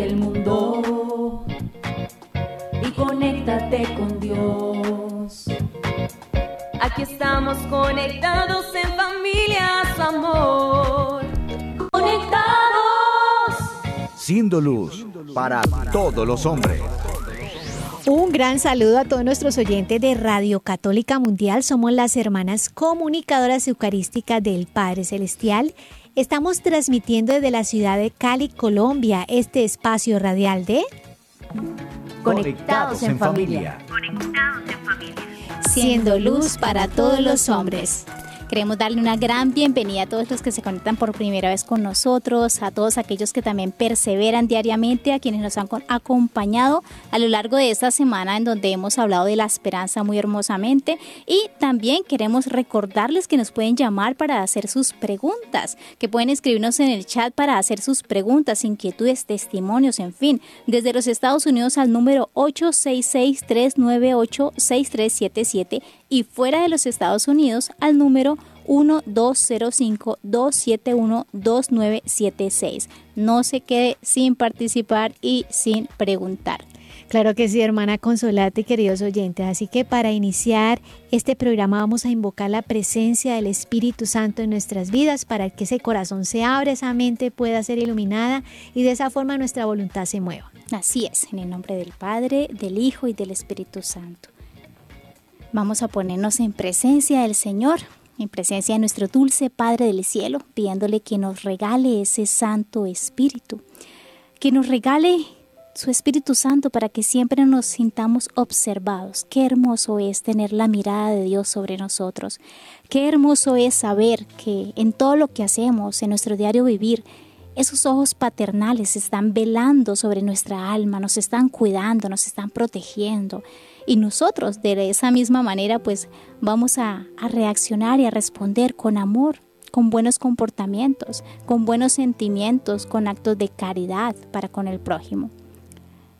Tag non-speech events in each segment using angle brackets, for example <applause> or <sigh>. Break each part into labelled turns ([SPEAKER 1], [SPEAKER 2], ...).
[SPEAKER 1] Del mundo y conéctate con Dios. Aquí estamos conectados en familias, amor. Conectados.
[SPEAKER 2] Siendo luz para todos los hombres.
[SPEAKER 3] Un gran saludo a todos nuestros oyentes de Radio Católica Mundial. Somos las hermanas comunicadoras eucarísticas del Padre Celestial. Estamos transmitiendo desde la ciudad de Cali, Colombia, este espacio radial de
[SPEAKER 2] Conectados en familia.
[SPEAKER 3] Siendo luz para todos los hombres.
[SPEAKER 4] Queremos darle una gran bienvenida a todos los que se conectan por primera vez con nosotros, a todos aquellos que también perseveran diariamente, a quienes nos han acompañado a lo largo de esta semana en donde hemos hablado de la esperanza muy hermosamente. Y también queremos recordarles que nos pueden llamar para hacer sus preguntas, que pueden escribirnos en el chat para hacer sus preguntas, inquietudes, testimonios, en fin, desde los Estados Unidos al número 866-398-6377 y fuera de los Estados Unidos al número 1205-271-2976. No se quede sin participar y sin preguntar.
[SPEAKER 3] Claro que sí, hermana Consolate, queridos oyentes. Así que para iniciar este programa vamos a invocar la presencia del Espíritu Santo en nuestras vidas para que ese corazón se abra, esa mente pueda ser iluminada y de esa forma nuestra voluntad se mueva.
[SPEAKER 4] Así es, en el nombre del Padre, del Hijo y del Espíritu Santo. Vamos a ponernos en presencia del Señor, en presencia de nuestro dulce Padre del Cielo, pidiéndole que nos regale ese Santo Espíritu, que nos regale su Espíritu Santo para que siempre nos sintamos observados. Qué hermoso es tener la mirada de Dios sobre nosotros. Qué hermoso es saber que en todo lo que hacemos, en nuestro diario vivir, esos ojos paternales están velando sobre nuestra alma, nos están cuidando, nos están protegiendo. Y nosotros de esa misma manera pues vamos a, a reaccionar y a responder con amor, con buenos comportamientos, con buenos sentimientos, con actos de caridad para con el prójimo.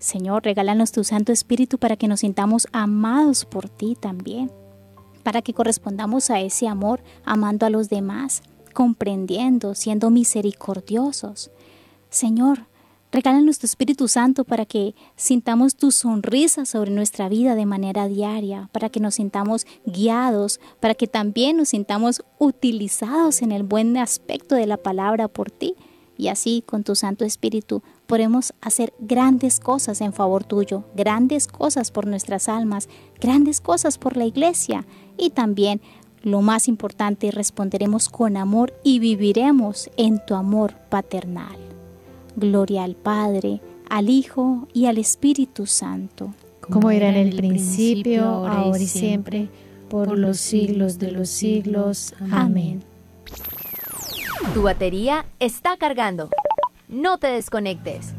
[SPEAKER 4] Señor, regálanos tu Santo Espíritu para que nos sintamos amados por ti también, para que correspondamos a ese amor amando a los demás, comprendiendo, siendo misericordiosos. Señor, Regálanos tu Espíritu Santo para que sintamos tu sonrisa sobre nuestra vida de manera diaria, para que nos sintamos guiados, para que también nos sintamos utilizados en el buen aspecto de la palabra por ti. Y así, con tu Santo Espíritu, podemos hacer grandes cosas en favor tuyo, grandes cosas por nuestras almas, grandes cosas por la iglesia y también lo más importante, responderemos con amor y viviremos en tu amor paternal. Gloria al Padre, al Hijo y al Espíritu Santo.
[SPEAKER 3] Como era en el principio, ahora y siempre, por los siglos de los siglos. Amén.
[SPEAKER 5] Tu batería está cargando. No te desconectes.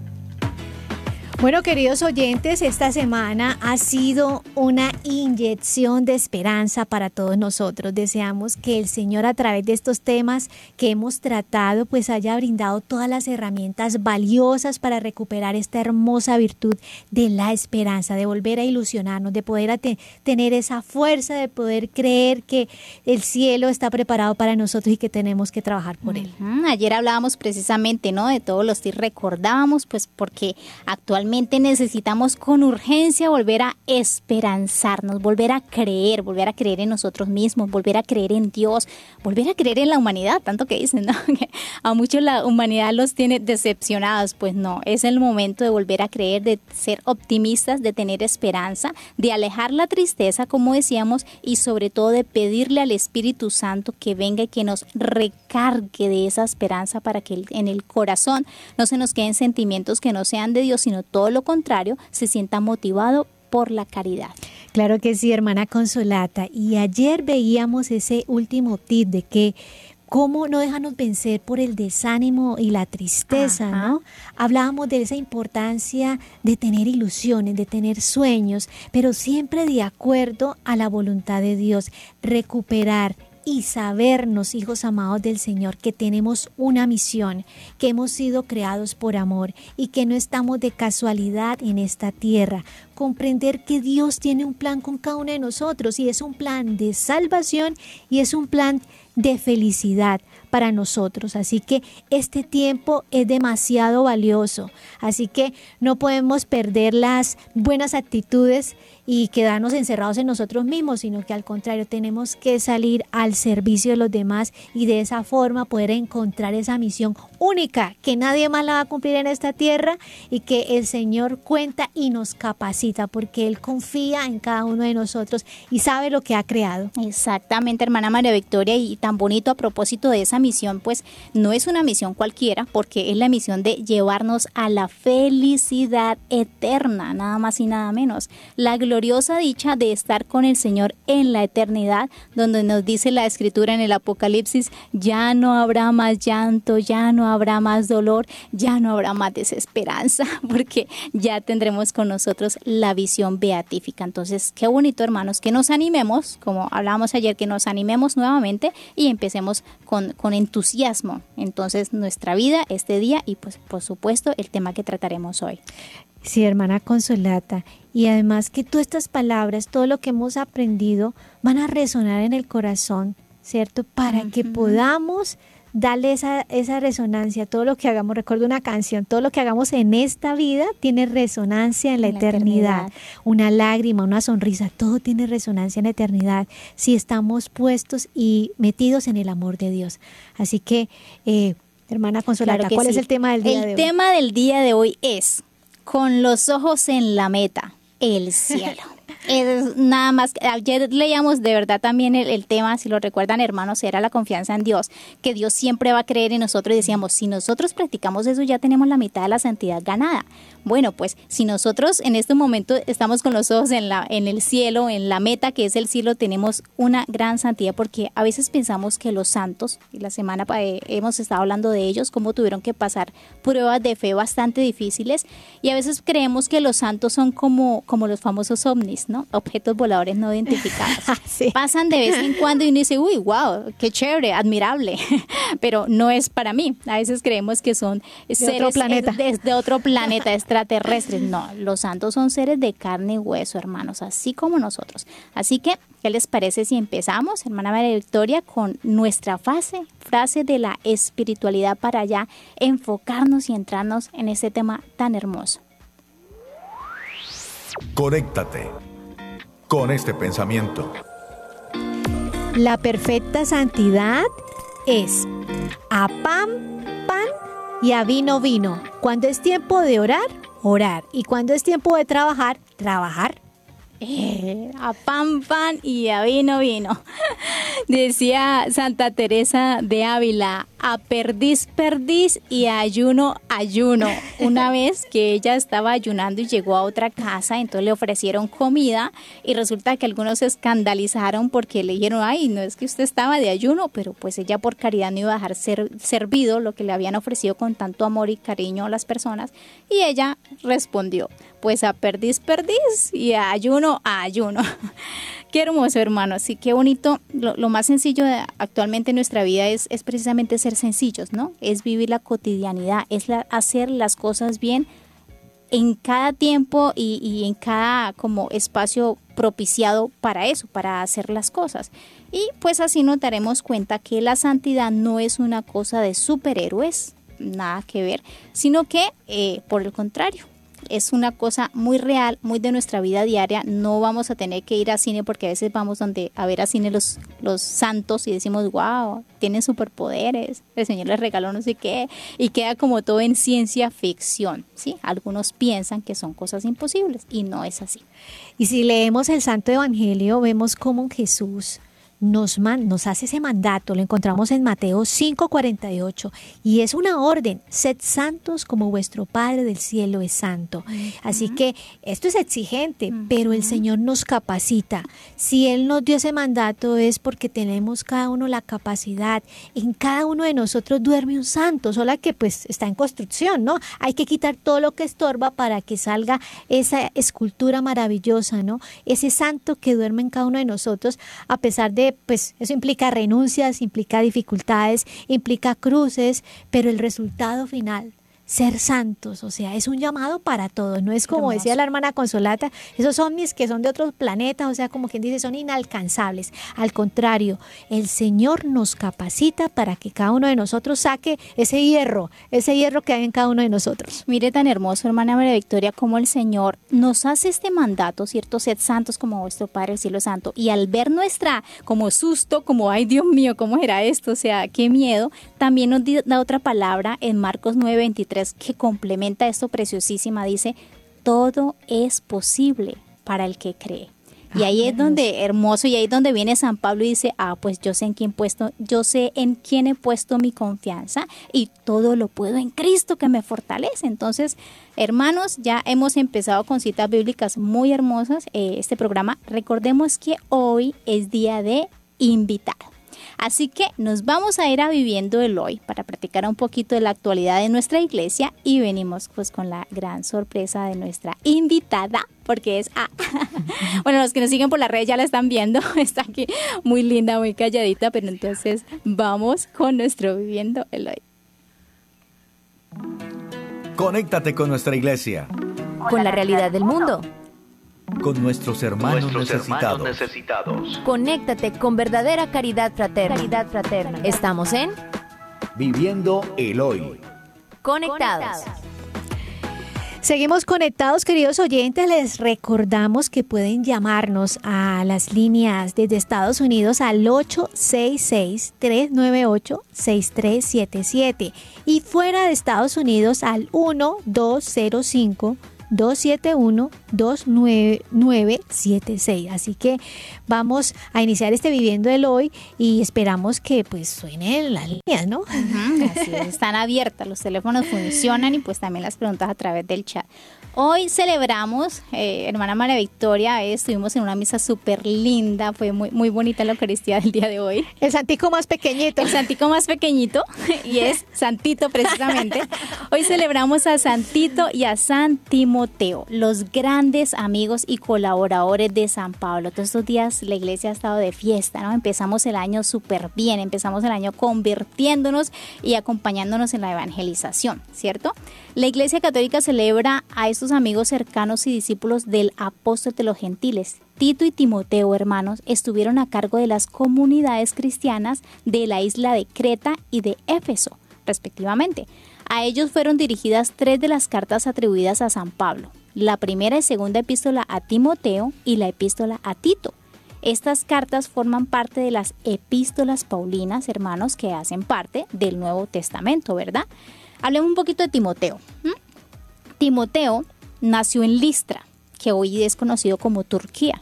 [SPEAKER 3] Bueno, queridos oyentes, esta semana ha sido una inyección de esperanza para todos nosotros. Deseamos que el Señor a través de estos temas que hemos tratado, pues haya brindado todas las herramientas valiosas para recuperar esta hermosa virtud de la esperanza, de volver a ilusionarnos, de poder tener esa fuerza, de poder creer que el cielo está preparado para nosotros y que tenemos que trabajar por él.
[SPEAKER 4] Ayer hablábamos precisamente, ¿no? De todos los recordábamos, pues porque actualmente necesitamos con urgencia volver a esperanzarnos, volver a creer, volver a creer en nosotros mismos, volver a creer en Dios, volver a creer en la humanidad, tanto que dicen, ¿no? <laughs> Que a muchos la humanidad los tiene decepcionados, pues no, es el momento de volver a creer, de ser optimistas, de tener esperanza, de alejar la tristeza, como decíamos, y sobre todo de pedirle al Espíritu Santo que venga y que nos recargue de esa esperanza para que en el corazón no se nos queden sentimientos que no sean de Dios, sino todo todo lo contrario, se sienta motivado por la caridad.
[SPEAKER 3] Claro que sí, hermana Consolata. Y ayer veíamos ese último tip de que cómo no dejarnos vencer por el desánimo y la tristeza, ¿no? Hablábamos de esa importancia de tener ilusiones, de tener sueños, pero siempre de acuerdo a la voluntad de Dios, recuperar y sabernos, hijos amados del Señor, que tenemos una misión, que hemos sido creados por amor y que no estamos de casualidad en esta tierra. Comprender que Dios tiene un plan con cada uno de nosotros y es un plan de salvación y es un plan de felicidad para nosotros. Así que este tiempo es demasiado valioso. Así que no podemos perder las buenas actitudes y quedarnos encerrados en nosotros mismos, sino que al contrario tenemos que salir al servicio de los demás y de esa forma poder encontrar esa misión única que nadie más la va a cumplir en esta tierra y que el Señor cuenta y nos capacita porque Él confía en cada uno de nosotros y sabe lo que ha creado.
[SPEAKER 4] Exactamente, hermana María Victoria, y tan bonito a propósito de esa misión, pues no es una misión cualquiera porque es la misión de llevarnos a la felicidad eterna, nada más y nada menos. La gloriosa dicha de estar con el Señor en la eternidad, donde nos dice la escritura en el Apocalipsis, ya no habrá más llanto, ya no habrá más dolor, ya no habrá más desesperanza, <laughs> porque ya tendremos con nosotros la visión beatífica. Entonces, qué bonito hermanos, que nos animemos, como hablábamos ayer, que nos animemos nuevamente y empecemos con, con entusiasmo. Entonces, nuestra vida, este día y pues por supuesto el tema que trataremos hoy.
[SPEAKER 3] Sí, hermana Consolata. Y además que tú estas palabras, todo lo que hemos aprendido, van a resonar en el corazón, ¿cierto? Para que podamos darle esa, esa resonancia, todo lo que hagamos, recuerdo una canción, todo lo que hagamos en esta vida tiene resonancia en la, eternidad. Una lágrima, una sonrisa, todo tiene resonancia en la eternidad si estamos puestos y metidos en el amor de Dios. Así que, eh, hermana Consolata, ¿cuál es el tema del día
[SPEAKER 4] de
[SPEAKER 3] hoy?
[SPEAKER 4] El tema del día de hoy es con los ojos en la meta, el cielo. <laughs> Es nada más, ayer leíamos de verdad también el, tema, si lo recuerdan hermanos, era la confianza en Dios, que Dios siempre va a creer en nosotros y decíamos, si nosotros practicamos eso ya tenemos la mitad de la santidad ganada. Bueno, pues si nosotros en este momento estamos con los ojos en, la, en el cielo, en la meta que es el cielo, tenemos una gran santidad porque a veces pensamos que los santos, y la semana eh, hemos estado hablando de ellos, cómo tuvieron que pasar pruebas de fe bastante difíciles y a veces creemos que los santos son como, como los famosos ovnis, ¿no? Objetos voladores no identificados. <laughs> Pasan de vez en cuando y uno dice, uy, wow, qué chévere, admirable, <laughs> pero no es para mí. A veces creemos que son
[SPEAKER 3] de
[SPEAKER 4] seres
[SPEAKER 3] otro planeta.
[SPEAKER 4] De, de otro <laughs> planeta, extraterrestres. No, los santos son seres de carne y hueso, hermanos, así como nosotros. Así que, ¿qué les parece si empezamos, hermana María Victoria, con nuestra fase, frase de la espiritualidad para ya enfocarnos y entrarnos en este tema tan hermoso?
[SPEAKER 2] Conéctate con este pensamiento.
[SPEAKER 3] La perfecta santidad es a pan, pan y a vino, vino. Cuando es tiempo de orar, orar. Y cuando es tiempo de trabajar, trabajar.
[SPEAKER 4] Eh, a pan, pan y a vino, vino. <laughs> Decía Santa Teresa de Ávila, a perdiz, perdiz y a ayuno, ayuno. <laughs> Una vez que ella estaba ayunando y llegó a otra casa, entonces le ofrecieron comida y resulta que algunos se escandalizaron porque le dijeron, ay, no es que usted estaba de ayuno, pero pues ella por caridad no iba a dejar ser, servido lo que le habían ofrecido con tanto amor y cariño a las personas. Y ella respondió, pues a perdiz, perdiz y a ayuno, ayuno. <laughs> Qué hermoso, hermano. Así qué bonito. Lo, lo más sencillo actualmente en nuestra vida es, es, precisamente ser sencillos, ¿no? Es vivir la cotidianidad, es hacer las cosas bien en cada tiempo y, y, en cada como espacio propiciado para eso, para hacer las cosas. Y pues así nos daremos cuenta que la santidad no es una cosa de superhéroes, nada que ver, sino que eh, por el contrario, es una cosa muy real, muy de nuestra vida diaria. No vamos a tener que ir a cine porque a veces vamos donde a ver a cine los, los santos y decimos, wow, tienen superpoderes, el Señor les regaló no sé qué, y queda como todo en ciencia ficción. ¿sí? Algunos piensan que son cosas imposibles y no es así.
[SPEAKER 3] Y si leemos el Santo Evangelio, vemos cómo Jesús nos, man, nos hace ese mandato, lo encontramos en Mateo 5:48, y es una orden, sed santos como vuestro Padre del cielo es santo. Uh -huh. Así que esto es exigente, uh -huh. pero el Señor nos capacita. Si Él nos dio ese mandato es porque tenemos cada uno la capacidad. En cada uno de nosotros duerme un santo, solo que pues está en construcción, ¿no? Hay que quitar todo lo que estorba para que salga esa escultura maravillosa, ¿no? Ese santo que duerme en cada uno de nosotros, a pesar de pues eso implica renuncias, implica dificultades, implica cruces, pero el resultado final ser santos, o sea, es un llamado para todos, no es como decía la hermana Consolata, esos ovnis que son de otros planetas, o sea, como quien dice, son inalcanzables. Al contrario, el Señor nos capacita para que cada uno de nosotros saque ese hierro, ese hierro que hay en cada uno de nosotros.
[SPEAKER 4] Mire tan hermoso, hermana María Victoria, como el Señor nos hace este mandato, ¿cierto? Sed santos como vuestro Padre el cielo santo. Y al ver nuestra como susto, como, ay Dios mío, ¿cómo era esto? O sea, qué miedo, también nos da otra palabra en Marcos 9:23 que complementa esto preciosísima. Dice, todo es posible para el que cree. Y ahí es donde hermoso y ahí es donde viene San Pablo y dice, "Ah, pues yo sé en quién puesto, yo sé en quién he puesto mi confianza y todo lo puedo en Cristo que me fortalece." Entonces, hermanos, ya hemos empezado con citas bíblicas muy hermosas eh, este programa. Recordemos que hoy es día de invitar. Así que nos vamos a ir a viviendo el hoy para practicar un poquito de la actualidad de nuestra iglesia y venimos pues con la gran sorpresa de nuestra invitada porque es A. <laughs> bueno, los que nos siguen por la red ya la están viendo, <laughs> está aquí muy linda, muy calladita, pero entonces vamos con nuestro viviendo el hoy.
[SPEAKER 2] Conéctate con nuestra iglesia.
[SPEAKER 5] Con la realidad del mundo
[SPEAKER 2] con nuestros hermanos, necesitados.
[SPEAKER 5] Conéctate con verdadera caridad fraterna. Caridad fraterna. Estamos en
[SPEAKER 2] Viviendo el Hoy.
[SPEAKER 5] Conectados.
[SPEAKER 3] Seguimos conectados, queridos oyentes. Les recordamos que pueden llamarnos a las líneas desde Estados Unidos al 866-398-6377 y fuera de Estados Unidos al 1205 271-2976. Así que vamos a iniciar este Viviendo el Hoy y esperamos que pues suene las líneas, ¿no?
[SPEAKER 4] así están abiertas, los teléfonos funcionan y pues también las preguntas a través del chat. Hoy celebramos, eh, hermana María Victoria, estuvimos en una misa súper linda, fue muy, muy bonita la Eucaristía del día de hoy.
[SPEAKER 3] El santico más pequeñito.
[SPEAKER 4] El santico más pequeñito, y es Santito precisamente. <laughs> Hoy celebramos a Santito y a San Timoteo, los grandes amigos y colaboradores de San Pablo. Todos estos días la iglesia ha estado de fiesta, ¿no? Empezamos el año súper bien, empezamos el año convirtiéndonos y acompañándonos en la evangelización, ¿cierto? La iglesia católica celebra a estos amigos cercanos y discípulos del apóstol de los gentiles. Tito y Timoteo, hermanos, estuvieron a cargo de las comunidades cristianas de la isla de Creta y de Éfeso, respectivamente. A ellos fueron dirigidas tres de las cartas atribuidas a San Pablo, la primera y segunda epístola a Timoteo y la epístola a Tito. Estas cartas forman parte de las epístolas paulinas, hermanos, que hacen parte del Nuevo Testamento, ¿verdad? Hablemos un poquito de Timoteo. Timoteo nació en Listra, que hoy es conocido como Turquía,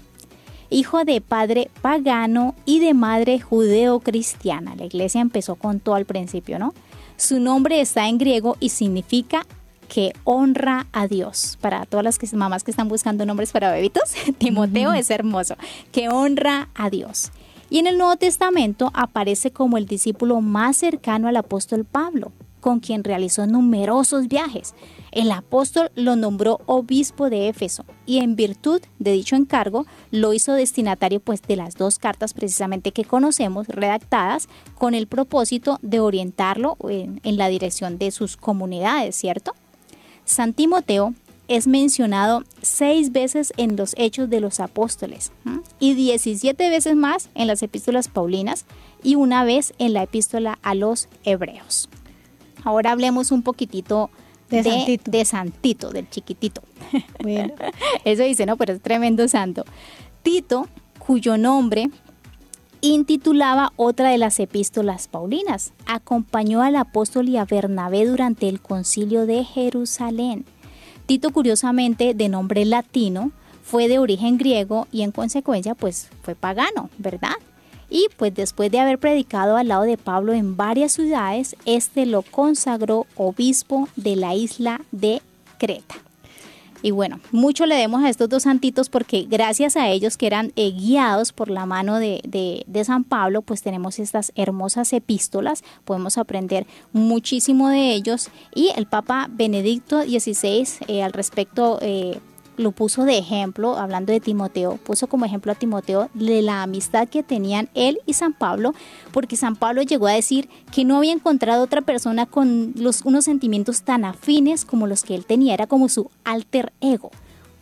[SPEAKER 4] hijo de padre pagano y de madre judeo-cristiana. La iglesia empezó con todo al principio, ¿no? Su nombre está en griego y significa que honra a Dios. Para todas las mamás que están buscando nombres para bebitos, <laughs> Timoteo es hermoso, que honra a Dios. Y en el Nuevo Testamento aparece como el discípulo más cercano al apóstol Pablo, con quien realizó numerosos viajes. El apóstol lo nombró obispo de Éfeso y en virtud de dicho encargo lo hizo destinatario pues de las dos cartas precisamente que conocemos redactadas con el propósito de orientarlo en, la dirección de sus comunidades, ¿cierto? San Timoteo es mencionado seis veces en los Hechos de los Apóstoles y 17 veces más en las epístolas paulinas y una vez en la epístola a los hebreos. Ahora hablemos un poquitito de, santito. del chiquitito. <laughs> Bueno. Eso dice, ¿no? Pero es tremendo santo. Tito, cuyo nombre intitulaba otra de las epístolas paulinas, acompañó al apóstol y a Bernabé durante el concilio de Jerusalén. Tito, curiosamente, de nombre latino, fue de origen griego y en consecuencia, pues fue pagano, ¿verdad? Y pues después de haber predicado al lado de Pablo en varias ciudades, este lo consagró obispo de la isla de Creta. Y bueno, mucho le demos a estos dos santitos porque gracias a ellos que eran eh, guiados por la mano de, de, San Pablo, pues tenemos estas hermosas epístolas, podemos aprender muchísimo de ellos. Y el Papa Benedicto XVI eh, al respecto eh, lo puso de ejemplo, hablando de Timoteo, puso como ejemplo a Timoteo de la amistad que tenían él y San Pablo, porque San Pablo llegó a decir que no había encontrado otra persona con los, unos sentimientos tan afines como los que él tenía, era como su alter ego.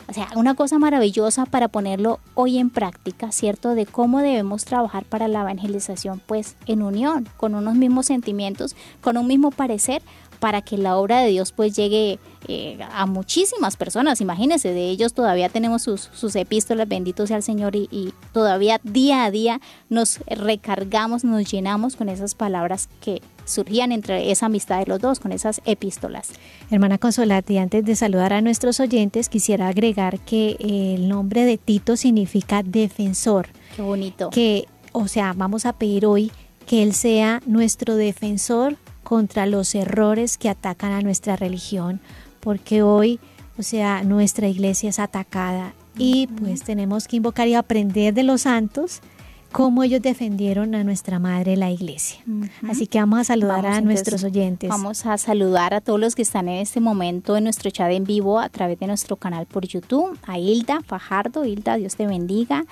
[SPEAKER 4] O sea, una cosa maravillosa para ponerlo hoy en práctica, ¿cierto? De cómo debemos trabajar para la evangelización, pues en unión, con unos mismos sentimientos, con un mismo parecer, para que la obra de Dios pues llegue eh, a muchísimas personas. Imagínense, de ellos todavía tenemos sus, sus epístolas, bendito sea el Señor, y, y, todavía día a día nos recargamos, nos llenamos con esas palabras que surgían entre esa amistad de los dos, con esas epístolas.
[SPEAKER 3] Hermana Consolati, antes de saludar a nuestros oyentes, quisiera agregar que el nombre de Tito significa defensor.
[SPEAKER 4] Qué bonito.
[SPEAKER 3] Que, o sea, vamos a pedir hoy que Él sea nuestro defensor contra los errores que atacan a nuestra religión, porque hoy, o sea, nuestra iglesia es atacada y pues tenemos que invocar y aprender de los santos cómo ellos defendieron a nuestra madre la iglesia. Uh -huh. Así que vamos a saludar
[SPEAKER 4] vamos,
[SPEAKER 3] a
[SPEAKER 4] entonces,
[SPEAKER 3] nuestros oyentes.
[SPEAKER 4] Vamos a saludar a todos los que están en este momento en nuestro chat en vivo a través de nuestro canal por YouTube. A Hilda Fajardo, Hilda, Dios te bendiga.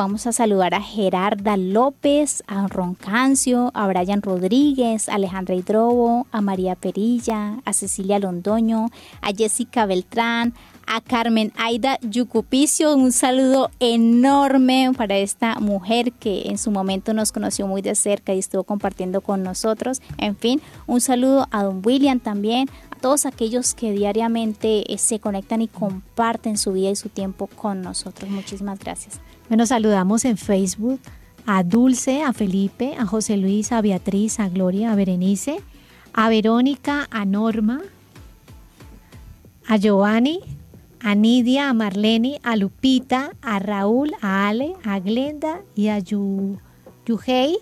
[SPEAKER 4] Vamos a saludar a Gerarda López, a Roncancio, a Brian Rodríguez, a Alejandra Hidrobo, a María Perilla, a Cecilia Londoño, a Jessica Beltrán, a Carmen Aida Yucupicio. Un saludo enorme para esta mujer que en su momento nos conoció muy de cerca y estuvo compartiendo con nosotros. En fin, un saludo a don William también, a todos aquellos que diariamente se conectan y comparten su vida y su tiempo con nosotros. Muchísimas gracias.
[SPEAKER 3] Bueno, saludamos en Facebook a Dulce, a Felipe, a José Luis, a Beatriz, a Gloria, a Berenice, a Verónica, a Norma, a Giovanni, a Nidia, a Marlene, a Lupita, a Raúl, a Ale, a Glenda y a Yu, Yuhei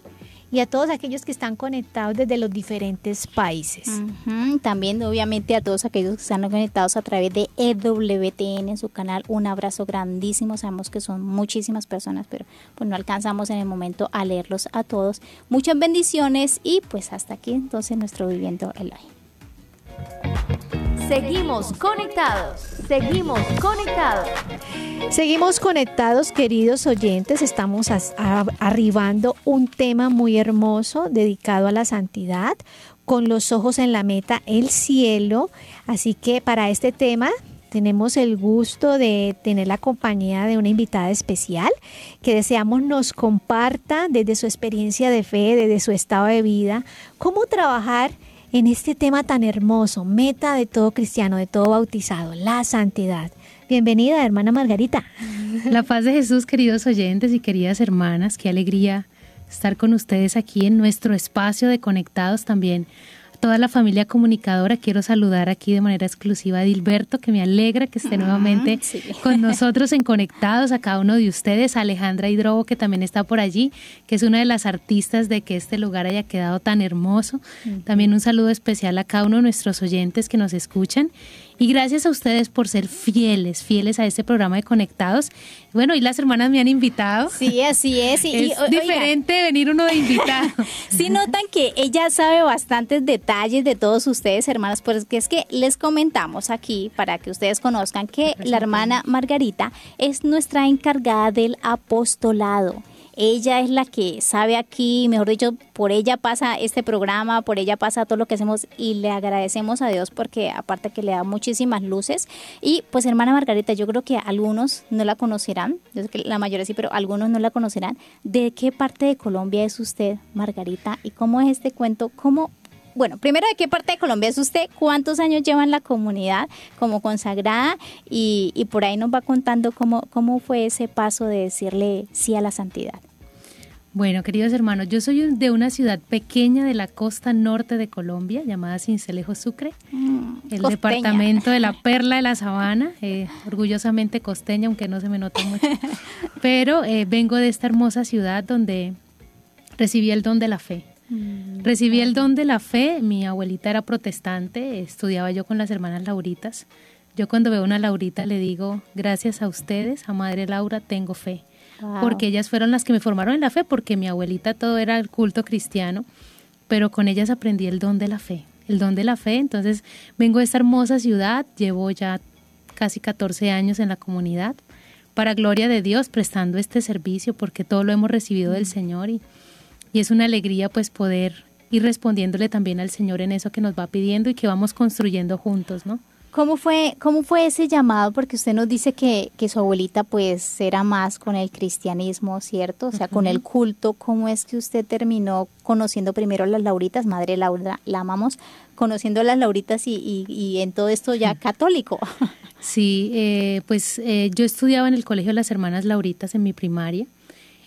[SPEAKER 3] y a todos aquellos que están conectados desde los diferentes países.
[SPEAKER 4] Uh -huh. También obviamente a todos aquellos que están conectados a través de EWTN en su canal. Un abrazo grandísimo. Sabemos que son muchísimas personas, pero pues no alcanzamos en el momento a leerlos a todos. Muchas bendiciones y pues hasta aquí entonces nuestro Viviendo el Hoy.
[SPEAKER 5] Seguimos conectados, seguimos conectados.
[SPEAKER 3] Seguimos conectados, queridos oyentes. Estamos a, arribando un tema muy hermoso dedicado a la santidad, con los ojos en la meta, el cielo. Así que para este tema tenemos el gusto de tener la compañía de una invitada especial que deseamos nos comparta desde su experiencia de fe, desde su estado de vida, cómo trabajar en este tema tan hermoso, meta de todo cristiano, de todo bautizado, la santidad. Bienvenida, hermana Margarita. <laughs>
[SPEAKER 6] La paz de Jesús, queridos oyentes y queridas hermanas, qué alegría estar con ustedes aquí en nuestro espacio de Conectados también. Toda la familia comunicadora, quiero saludar aquí de manera exclusiva a Dilberto, que me alegra que esté nuevamente sí. <laughs> con nosotros en Conectados, a cada uno de ustedes, a Alejandra Hidrobo, que también está por allí, que es una de las artistas de que este lugar haya quedado tan hermoso. También un saludo especial a cada uno de nuestros oyentes que nos escuchan. Y gracias a ustedes por ser fieles, fieles a este programa de Conectados. Bueno, y las hermanas me han invitado.
[SPEAKER 4] Sí, así es. Y,
[SPEAKER 6] es y, diferente oiga, venir uno de invitado. <laughs>
[SPEAKER 4] sí notan que ella sabe bastantes detalles de todos ustedes, hermanas, porque es que les comentamos aquí para que ustedes conozcan que la hermana Margarita es nuestra encargada del apostolado ella es la que sabe aquí, mejor dicho, por ella pasa este programa, por ella pasa todo lo que hacemos y le agradecemos a Dios porque aparte que le da muchísimas luces. Y pues hermana Margarita, yo creo que algunos no la conocerán, yo sé que la mayoría sí, pero algunos no la conocerán. ¿De qué parte de Colombia es usted, Margarita? ¿Y cómo es este cuento? ¿Cómo bueno, primero, ¿de qué parte de Colombia es usted? ¿Cuántos años lleva en la comunidad como consagrada? Y, y, por ahí nos va contando cómo, cómo fue ese paso de decirle sí a la santidad.
[SPEAKER 6] Bueno, queridos hermanos, yo soy de una ciudad pequeña de la costa norte de Colombia llamada Cincelejo Sucre, mm, el costeña. departamento de la <laughs> Perla de la Sabana, eh, orgullosamente costeña, aunque no se me nota mucho, <laughs> pero eh, vengo de esta hermosa ciudad donde recibí el don de la fe. Mm, recibí el don de la fe, mi abuelita era protestante, estudiaba yo con las hermanas Lauritas. Yo cuando veo una Laurita le digo, gracias a ustedes, a Madre Laura, tengo fe. Wow. porque ellas fueron las que me formaron en la fe, porque mi abuelita todo era el culto cristiano, pero con ellas aprendí el don de la fe, el don de la fe. Entonces vengo de esta hermosa ciudad, llevo ya casi 14 años en la comunidad, para gloria de Dios, prestando este servicio, porque todo lo hemos recibido del Señor y, y es una alegría pues poder ir respondiéndole también al Señor en eso que nos va pidiendo y que vamos construyendo juntos, ¿no?
[SPEAKER 4] ¿Cómo fue, ¿Cómo fue ese llamado? Porque usted nos dice que, que su abuelita pues era más con el cristianismo, ¿cierto? O sea, con el culto. ¿Cómo es que usted terminó conociendo primero a las Lauritas? Madre Laura, la amamos, conociendo a las Lauritas y, y, en todo esto ya católico. <laughs>
[SPEAKER 6] Sí, eh, pues eh, yo estudiaba en el Colegio de las Hermanas Lauritas en mi primaria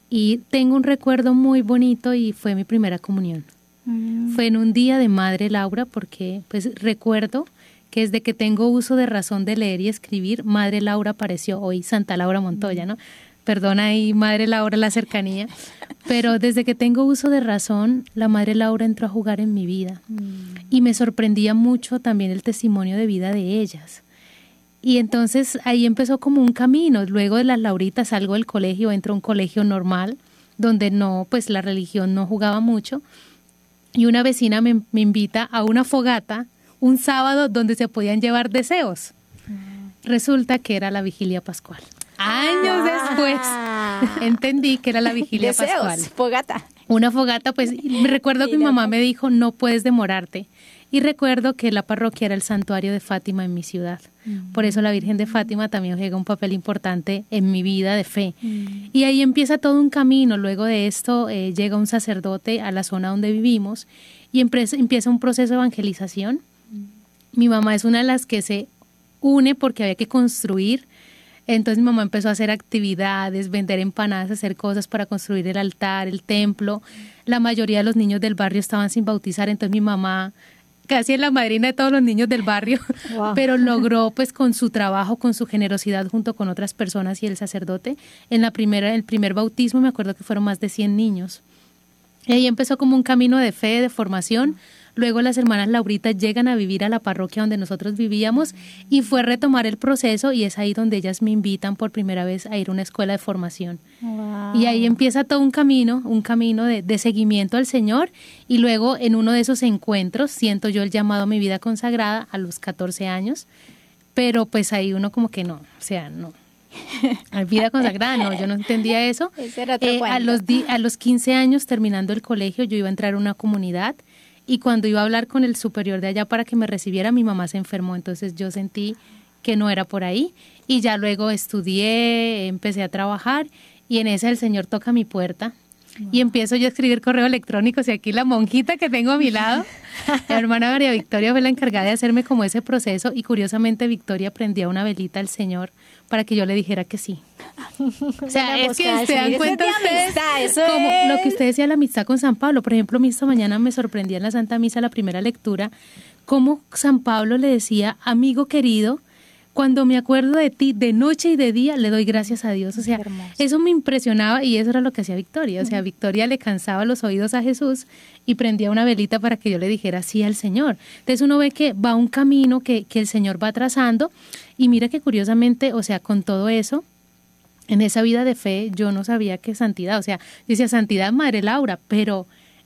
[SPEAKER 6] y tengo un recuerdo muy bonito y fue mi primera comunión. Mm. Fue en un día de Madre Laura porque pues recuerdo que desde que tengo uso de razón de leer y escribir, Madre Laura apareció hoy, Santa Laura Montoya, ¿no? Perdona ahí, Madre Laura, la cercanía. Pero desde que tengo uso de razón, la Madre Laura entró a jugar en mi vida. Mm. Y me sorprendía mucho también el testimonio de vida de ellas. Y entonces ahí empezó como un camino. Luego de las Lauritas salgo del colegio, entro a un colegio normal, donde no, pues la religión no jugaba mucho. Y una vecina me, me invita a una fogata un sábado donde se podían llevar deseos. Resulta que era la vigilia pascual. Años ah. después <laughs> entendí que era la vigilia deseos, pascual.
[SPEAKER 4] Fogata.
[SPEAKER 6] Una fogata, pues me recuerdo que mi mamá me dijo, no puedes demorarte. Y recuerdo que la parroquia era el santuario de Fátima en mi ciudad. Mm. Por eso la Virgen de Fátima también juega un papel importante en mi vida de fe. Mm. Y ahí empieza todo un camino. Luego de esto eh, llega un sacerdote a la zona donde vivimos y empieza un proceso de evangelización mi mamá es una de las que se une porque había que construir. Entonces mi mamá empezó a hacer actividades, vender empanadas, hacer cosas para construir el altar, el templo. La mayoría de los niños del barrio estaban sin bautizar, entonces mi mamá casi es la madrina de todos los niños del barrio, <laughs> pero logró pues con su trabajo, con su generosidad junto con otras personas y el sacerdote, en la primera el primer bautismo me acuerdo que fueron más de 100 niños. Y ahí empezó como un camino de fe, de formación. Luego las hermanas Lauritas llegan a vivir a la parroquia donde nosotros vivíamos y fue retomar el proceso y es ahí donde ellas me invitan por primera vez a ir a una escuela de formación. Y ahí empieza todo un camino, un camino de, de, seguimiento al Señor y luego en uno de esos encuentros siento yo el llamado a mi vida consagrada a los 14 años, pero pues ahí uno como que no, o sea, no, <laughs> vida consagrada, no, yo no entendía eso.
[SPEAKER 4] Eh,
[SPEAKER 6] a, los a los 15 años, terminando el colegio, yo iba a entrar a una comunidad y cuando iba a hablar con el superior de allá para que me recibiera, mi mamá se enfermó, entonces yo sentí que no era por ahí y ya luego estudié, empecé a trabajar y en esa el Señor toca mi puerta y empiezo yo a escribir correo electrónico y aquí la monjita que tengo a mi lado, <laughs> la hermana María Victoria fue la encargada de hacerme como ese proceso y curiosamente Victoria prendía una velita al Señor para que yo le dijera que sí. <laughs> O sea, es que se dan cuenta ustedes como lo que usted decía la amistad con San Pablo. Por ejemplo, esta mañana me sorprendía en la Santa Misa la primera lectura cómo San Pablo le decía, amigo querido, cuando me acuerdo de ti de noche y de día, le doy gracias a Dios. O sea, eso me impresionaba y eso era lo que hacía Victoria. O sea, Victoria le cansaba los oídos a Jesús y prendía una velita para que yo le dijera sí al Señor. Entonces uno ve que va un camino que, que el Señor va trazando y mira que curiosamente, o sea, con todo eso, en esa vida de fe yo no sabía que santidad, o sea, decía santidad Madre Laura, pero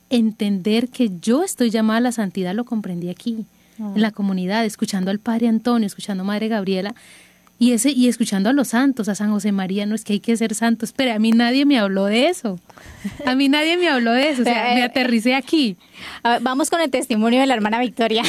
[SPEAKER 6] entender que yo estoy llamada a la santidad lo comprendí aquí en la comunidad, escuchando al Padre Antonio, escuchando a Madre Gabriela, y, ese, y escuchando a los santos, a San José María, no es que hay que ser santos, pero a mí nadie me habló de eso. A mí nadie me habló de eso, o sea, me <laughs> aterricé aquí.
[SPEAKER 4] vamos con el testimonio de la hermana Victoria.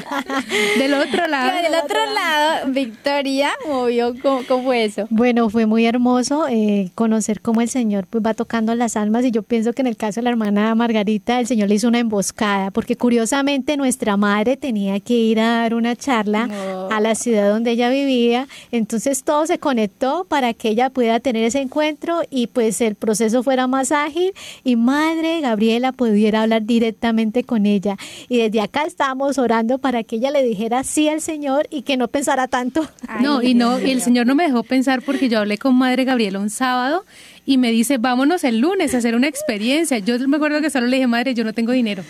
[SPEAKER 4] <laughs>
[SPEAKER 6] Del otro lado.
[SPEAKER 4] Del otro lado, Victoria, movió, ¿cómo, ¿cómo, fue eso?
[SPEAKER 3] Bueno, fue muy hermoso eh, conocer cómo el Señor pues, va tocando las almas y yo pienso que en el caso de la hermana Margarita, el Señor le hizo una emboscada, porque curiosamente nuestra madre tenía que ir a dar una charla a la ciudad donde ella vivía entonces todo se conectó para que ella pudiera tener ese encuentro y pues el proceso fuera más ágil y madre Gabriela pudiera hablar directamente con ella. Y desde acá estamos orando para que ella le dijera sí al Señor y que no pensara tanto.
[SPEAKER 6] no, y no, y el Señor no me dejó pensar porque yo hablé con madre Gabriela un sábado y me dice, vámonos el lunes a hacer una experiencia. Yo me acuerdo que solo le dije, madre, yo no tengo dinero.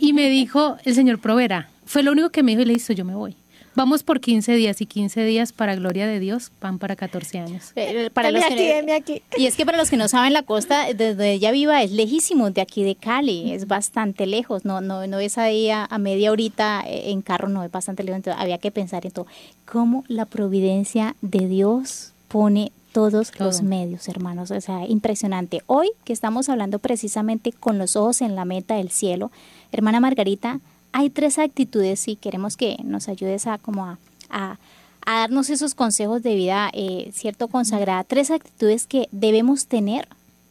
[SPEAKER 6] Y me dijo, el Señor proveerá. Fue lo único que me dijo y le hizo, yo me voy. Vamos por 15 días y 15 días para gloria de Dios van para 14 años.
[SPEAKER 4] Eh, para los
[SPEAKER 3] aquí,
[SPEAKER 4] que,
[SPEAKER 3] aquí.
[SPEAKER 4] Y es que para los que no saben, la costa desde ella viva es lejísimo de aquí de Cali, es bastante lejos, no no no es ahí a, media horita eh, en carro, no es bastante lejos, entonces había que pensar en todo. Cómo la providencia de Dios pone todos los medios, hermanos. O sea, impresionante. Hoy que estamos hablando precisamente con los ojos en la meta del cielo, hermana Margarita, hay tres actitudes, si queremos que nos ayudes a como a, a, darnos esos consejos de vida, eh, cierto, consagrada, tres actitudes que debemos tener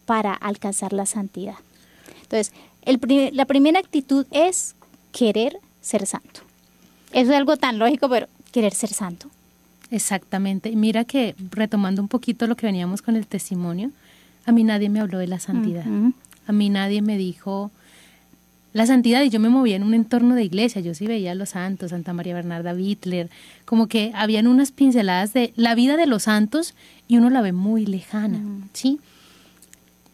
[SPEAKER 4] para alcanzar la santidad. Entonces, el la primera actitud es querer ser santo. Eso es algo tan lógico, pero querer ser santo.
[SPEAKER 6] Exactamente. Mira que retomando un poquito lo que veníamos con el testimonio, a mí nadie me habló de la santidad. A mí nadie me dijo la santidad y yo me movía en un entorno de iglesia. Yo sí veía a los santos, Santa María Bernarda Wittler, como que habían unas pinceladas de la vida de los santos y uno la ve muy lejana, ¿sí?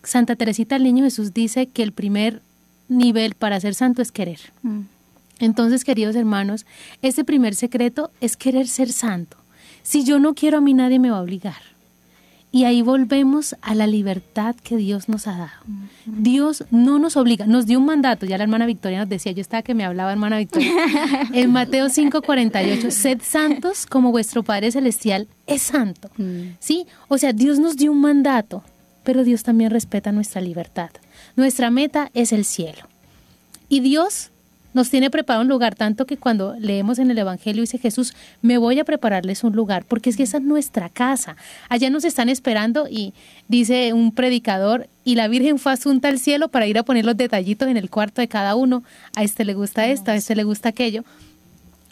[SPEAKER 6] Santa Teresita el Niño Jesús dice que el primer nivel para ser santo es querer. Entonces, queridos hermanos, ese primer secreto es querer ser santo. Si yo no quiero, a mí nadie me va a obligar. Y ahí volvemos a la libertad que Dios nos ha dado. Dios no nos obliga, nos dio un mandato, ya la hermana Victoria nos decía, yo estaba que me hablaba hermana Victoria, <laughs> en Mateo 5:48, sed santos como vuestro Padre Celestial es santo. Mm. ¿Sí? O sea, Dios nos dio un mandato, pero Dios también respeta nuestra libertad. Nuestra meta es el cielo. Y Dios nos tiene preparado un lugar, tanto que cuando leemos en el Evangelio dice Jesús, me voy a prepararles un lugar, porque es que esa es nuestra casa. Allá nos están esperando y dice un predicador, y la Virgen fue asunta al cielo para ir a poner los detallitos en el cuarto de cada uno. A este le gusta esto, a este le gusta aquello.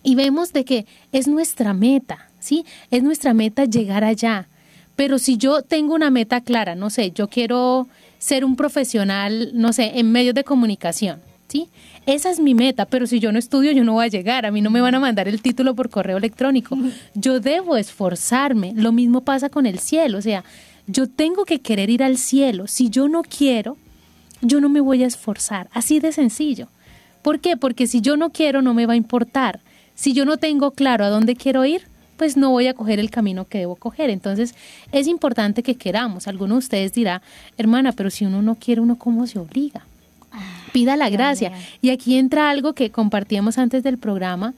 [SPEAKER 6] Y vemos de que es nuestra meta, ¿sí? Es nuestra meta llegar allá. Pero si yo tengo una meta clara, no sé, yo quiero ser un profesional, no sé, en medios de comunicación, ¿sí? Esa es mi meta, pero si yo no estudio, yo no voy a llegar. A mí no me van a mandar el título por correo electrónico. Yo debo esforzarme. Lo mismo pasa con el cielo. O sea, yo tengo que querer ir al cielo. Si yo no quiero, yo no me voy a esforzar. Así de sencillo. ¿Por qué? Porque si yo no quiero, no me va a importar. Si yo no tengo claro a dónde quiero ir, pues no voy a coger el camino que debo coger. Entonces, es importante que queramos. Alguno de ustedes dirá, hermana, pero si uno no quiere, uno cómo se obliga pida la gracia. Y aquí entra algo que compartíamos antes del programa,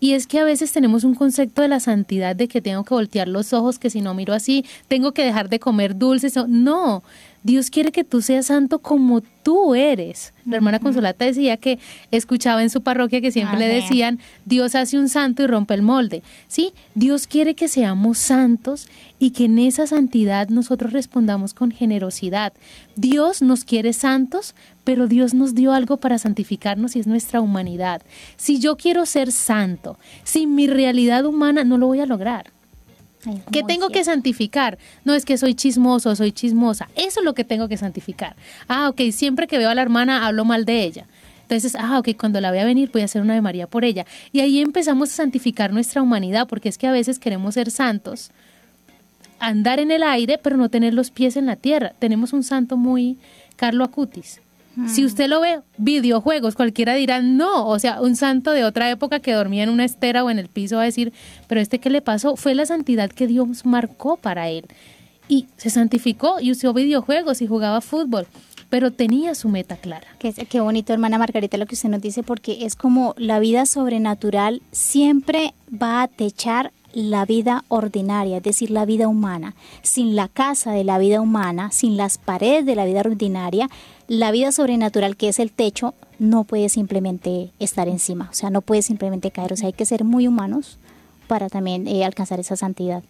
[SPEAKER 6] y es que a veces tenemos un concepto de la santidad de que tengo que voltear los ojos, que si no miro así, tengo que dejar de comer dulces. No, Dios quiere que tú seas santo como tú eres. La hermana Consolata decía que escuchaba en su parroquia que siempre le decían, Dios hace un santo y rompe el molde. Sí, Dios quiere que seamos santos y que en esa santidad nosotros respondamos con generosidad. Dios nos quiere santos, pero Dios nos dio algo para santificarnos y es nuestra humanidad. Si yo quiero ser santo, sin mi realidad humana, no lo voy a lograr. ¿Qué tengo que santificar? No es que soy chismoso, soy chismosa. Eso es lo que tengo que santificar. Ah, ok, siempre que veo a la hermana hablo mal de ella. Entonces, ah, ok, cuando la vea venir voy a hacer una de María por ella. Y ahí empezamos a santificar nuestra humanidad, porque es que a veces queremos ser santos, andar en el aire, pero no tener los pies en la tierra. Tenemos un santo muy Carlo Acutis. Si usted lo ve, videojuegos, cualquiera dirá no, o sea, un santo de otra época que dormía en una estera o en el piso va a decir, pero este que le pasó fue la santidad que Dios marcó para él. Y se santificó y usó videojuegos y jugaba fútbol, pero tenía su meta clara.
[SPEAKER 4] Qué, qué bonito, hermana Margarita, lo que usted nos dice, porque es como la vida sobrenatural siempre va a techar la vida ordinaria, es decir, la vida humana. Sin la casa de la vida humana, sin las paredes de la vida ordinaria, la vida sobrenatural, que es el techo, no puede simplemente estar encima, o sea, no puede simplemente caer, o sea, hay que ser muy humanos para también eh, alcanzar esa santidad.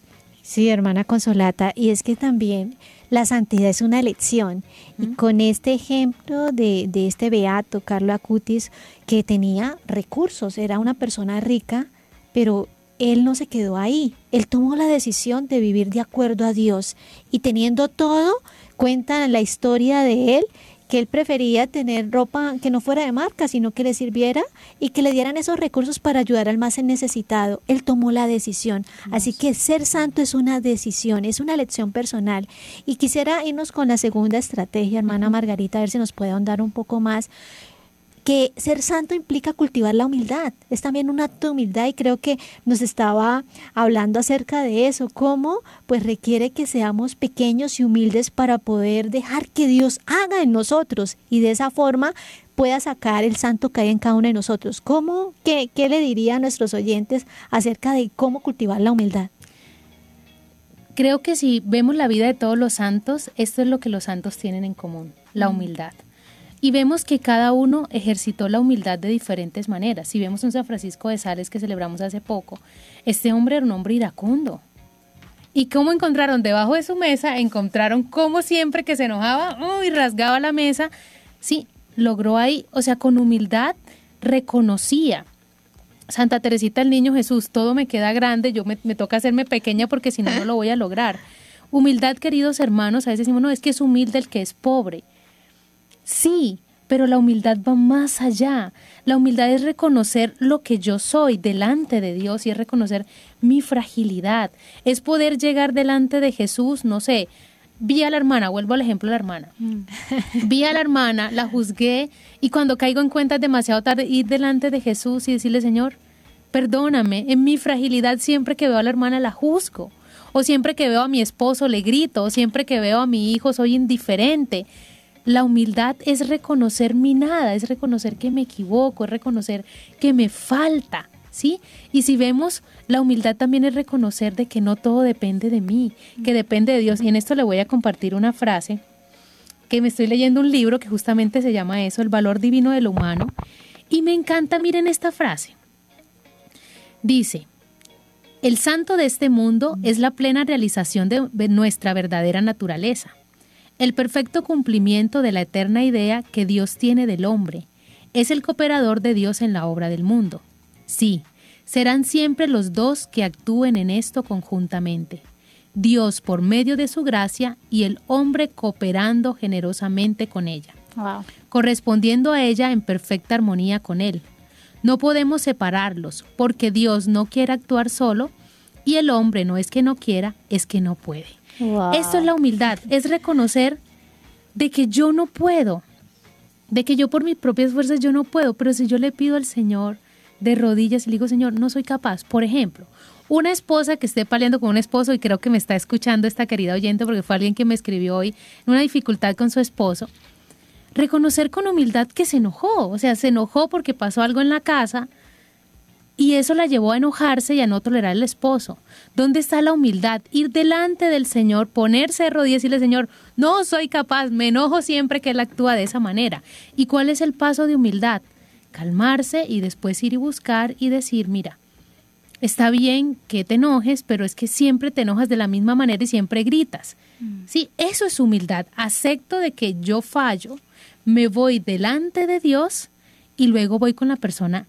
[SPEAKER 3] Sí, hermana Consolata, y es que también la santidad es una elección. Y con este ejemplo de, de este beato, Carlo Acutis, que tenía recursos, era una persona rica, pero él no se quedó ahí. Él tomó la decisión de vivir de acuerdo a Dios. Y teniendo todo, cuentan la historia de él que él prefería tener ropa que no fuera de marca, sino que le sirviera y que le dieran esos recursos para ayudar al más necesitado. Él tomó la decisión. Así que ser santo es una decisión, es una elección personal. Y quisiera irnos con la segunda estrategia, hermana Margarita, a ver si nos puede ahondar un poco más. Que ser santo implica cultivar la humildad. Es también un acto de humildad y creo que nos estaba hablando acerca de eso, cómo pues requiere que seamos pequeños y humildes para poder dejar que Dios haga en nosotros y de esa forma pueda sacar el santo que hay en cada uno de nosotros. ¿Cómo, qué, qué le diría a nuestros oyentes acerca de cómo cultivar la humildad?
[SPEAKER 6] Creo que si vemos la vida de todos los santos, esto es lo que los santos tienen en común, la humildad. Y vemos que cada uno ejercitó la humildad de diferentes maneras. Si vemos un San Francisco de Sales que celebramos hace poco, este hombre era un hombre iracundo. ¿Y cómo encontraron debajo de su mesa? Encontraron como siempre que se enojaba y rasgaba la mesa. Sí, logró ahí, o sea, con humildad reconocía. Santa Teresita el Niño Jesús, todo me queda grande, yo me, toca hacerme pequeña porque si no, no lo voy a lograr. <laughs> Humildad, queridos hermanos, a veces decimos, no, es que es humilde el que es pobre. Sí, pero la humildad va más allá. La humildad es reconocer lo que yo soy delante de Dios y es reconocer mi fragilidad. Es poder llegar delante de Jesús, no sé, vi a la hermana, vuelvo al ejemplo de la hermana. Mm. Vi a la hermana, la juzgué y cuando caigo en cuenta es demasiado tarde ir delante de Jesús y decirle, Señor, perdóname, en mi fragilidad siempre que veo a la hermana la juzgo. O siempre que veo a mi esposo le grito, o siempre que veo a mi hijo soy indiferente. La humildad es reconocer mi nada, es reconocer que me equivoco, es reconocer que me falta. ¿sí? Y si vemos, la humildad también es reconocer de que no todo depende de mí, que depende de Dios. Y en esto le voy a compartir una frase que me estoy leyendo un libro que justamente se llama eso, El valor divino de lo humano. Y me encanta, miren esta frase. Dice, el santo de este mundo es la plena realización de nuestra verdadera naturaleza, el perfecto cumplimiento de la eterna idea que Dios tiene del hombre, es el cooperador de Dios en la obra del mundo. Sí, serán siempre los dos que actúen en esto conjuntamente. Dios por medio de su gracia y el hombre cooperando generosamente con ella, correspondiendo a ella en perfecta armonía con él. No podemos separarlos porque Dios no quiere actuar solo y el hombre no es que no quiera, es que no puede. Esto es la humildad, es reconocer de que yo no puedo, de que yo por mis propias fuerzas yo no puedo, pero si yo le pido al Señor, de rodillas y le digo, Señor, no soy capaz. Por ejemplo, una esposa que esté peleando con un esposo y creo que me está escuchando esta querida oyente porque fue alguien que me escribió hoy una dificultad con su esposo, reconocer con humildad que se enojó, o sea, se enojó porque pasó algo en la casa y eso la llevó a enojarse y a no tolerar al esposo. ¿Dónde está la humildad? Ir delante del Señor, ponerse de rodillas y decirle, Señor, no soy capaz, me enojo siempre que Él actúa de esa manera. ¿Y cuál es el paso de humildad? calmarse y después ir y buscar y decir, mira, está bien que te enojes, pero es que siempre te enojas de la misma manera y siempre gritas. Mm. Sí, eso es humildad. Acepto de que yo fallo, me voy delante de Dios y luego voy con la persona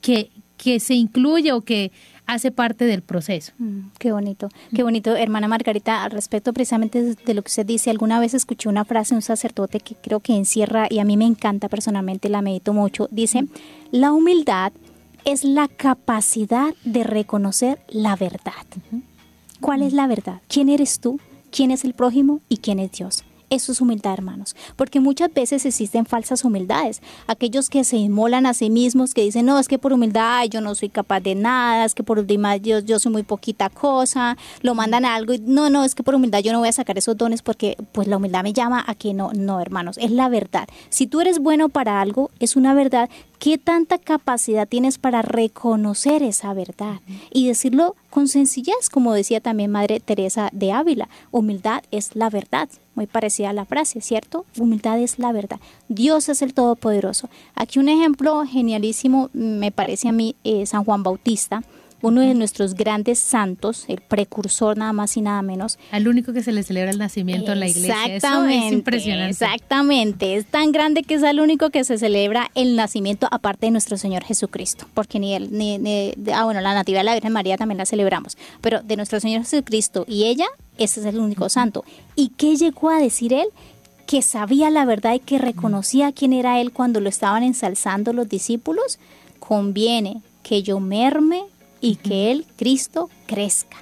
[SPEAKER 6] que, que se incluye o que hace parte del proceso.
[SPEAKER 4] Mm, qué bonito, qué bonito, hermana Margarita, al respecto precisamente de lo que usted dice, alguna vez escuché una frase de un sacerdote que creo que encierra y a mí me encanta personalmente, la medito mucho, dice, la humildad es la capacidad de reconocer la verdad. ¿Cuál es la verdad? ¿Quién eres tú? ¿Quién es el prójimo? ¿Y quién es Dios? Eso es humildad, hermanos, porque muchas veces existen falsas humildades. Aquellos que se inmolan a sí mismos, que dicen, no, es que por humildad yo no soy capaz de nada, es que por humildad yo, yo soy muy poquita cosa, lo mandan a algo y no, no, es que por humildad yo no voy a sacar esos dones porque pues la humildad me llama a que no, no, hermanos, es la verdad. Si tú eres bueno para algo, es una verdad ¿Qué tanta capacidad tienes para reconocer esa verdad y decirlo con sencillez, como decía también Madre Teresa de Ávila? Humildad es la verdad, muy parecida a la frase, ¿cierto? Humildad es la verdad. Dios es el Todopoderoso. Aquí un ejemplo genialísimo me parece a mí eh, San Juan Bautista uno de nuestros grandes santos, el precursor nada más y nada menos.
[SPEAKER 6] Al único que se le celebra el nacimiento en la iglesia.
[SPEAKER 4] Exactamente.
[SPEAKER 6] es impresionante.
[SPEAKER 4] Exactamente. Es tan grande que es el único que se celebra el nacimiento aparte de nuestro Señor Jesucristo. Porque ni él, ni, ah, bueno, la Natividad de la Virgen María también la celebramos. Pero de nuestro Señor Jesucristo y ella, ese es el único santo. ¿Y qué llegó a decir él? que sabía la verdad y que reconocía quién era él cuando lo estaban ensalzando los discípulos, conviene que yo merme y que el Cristo crezca.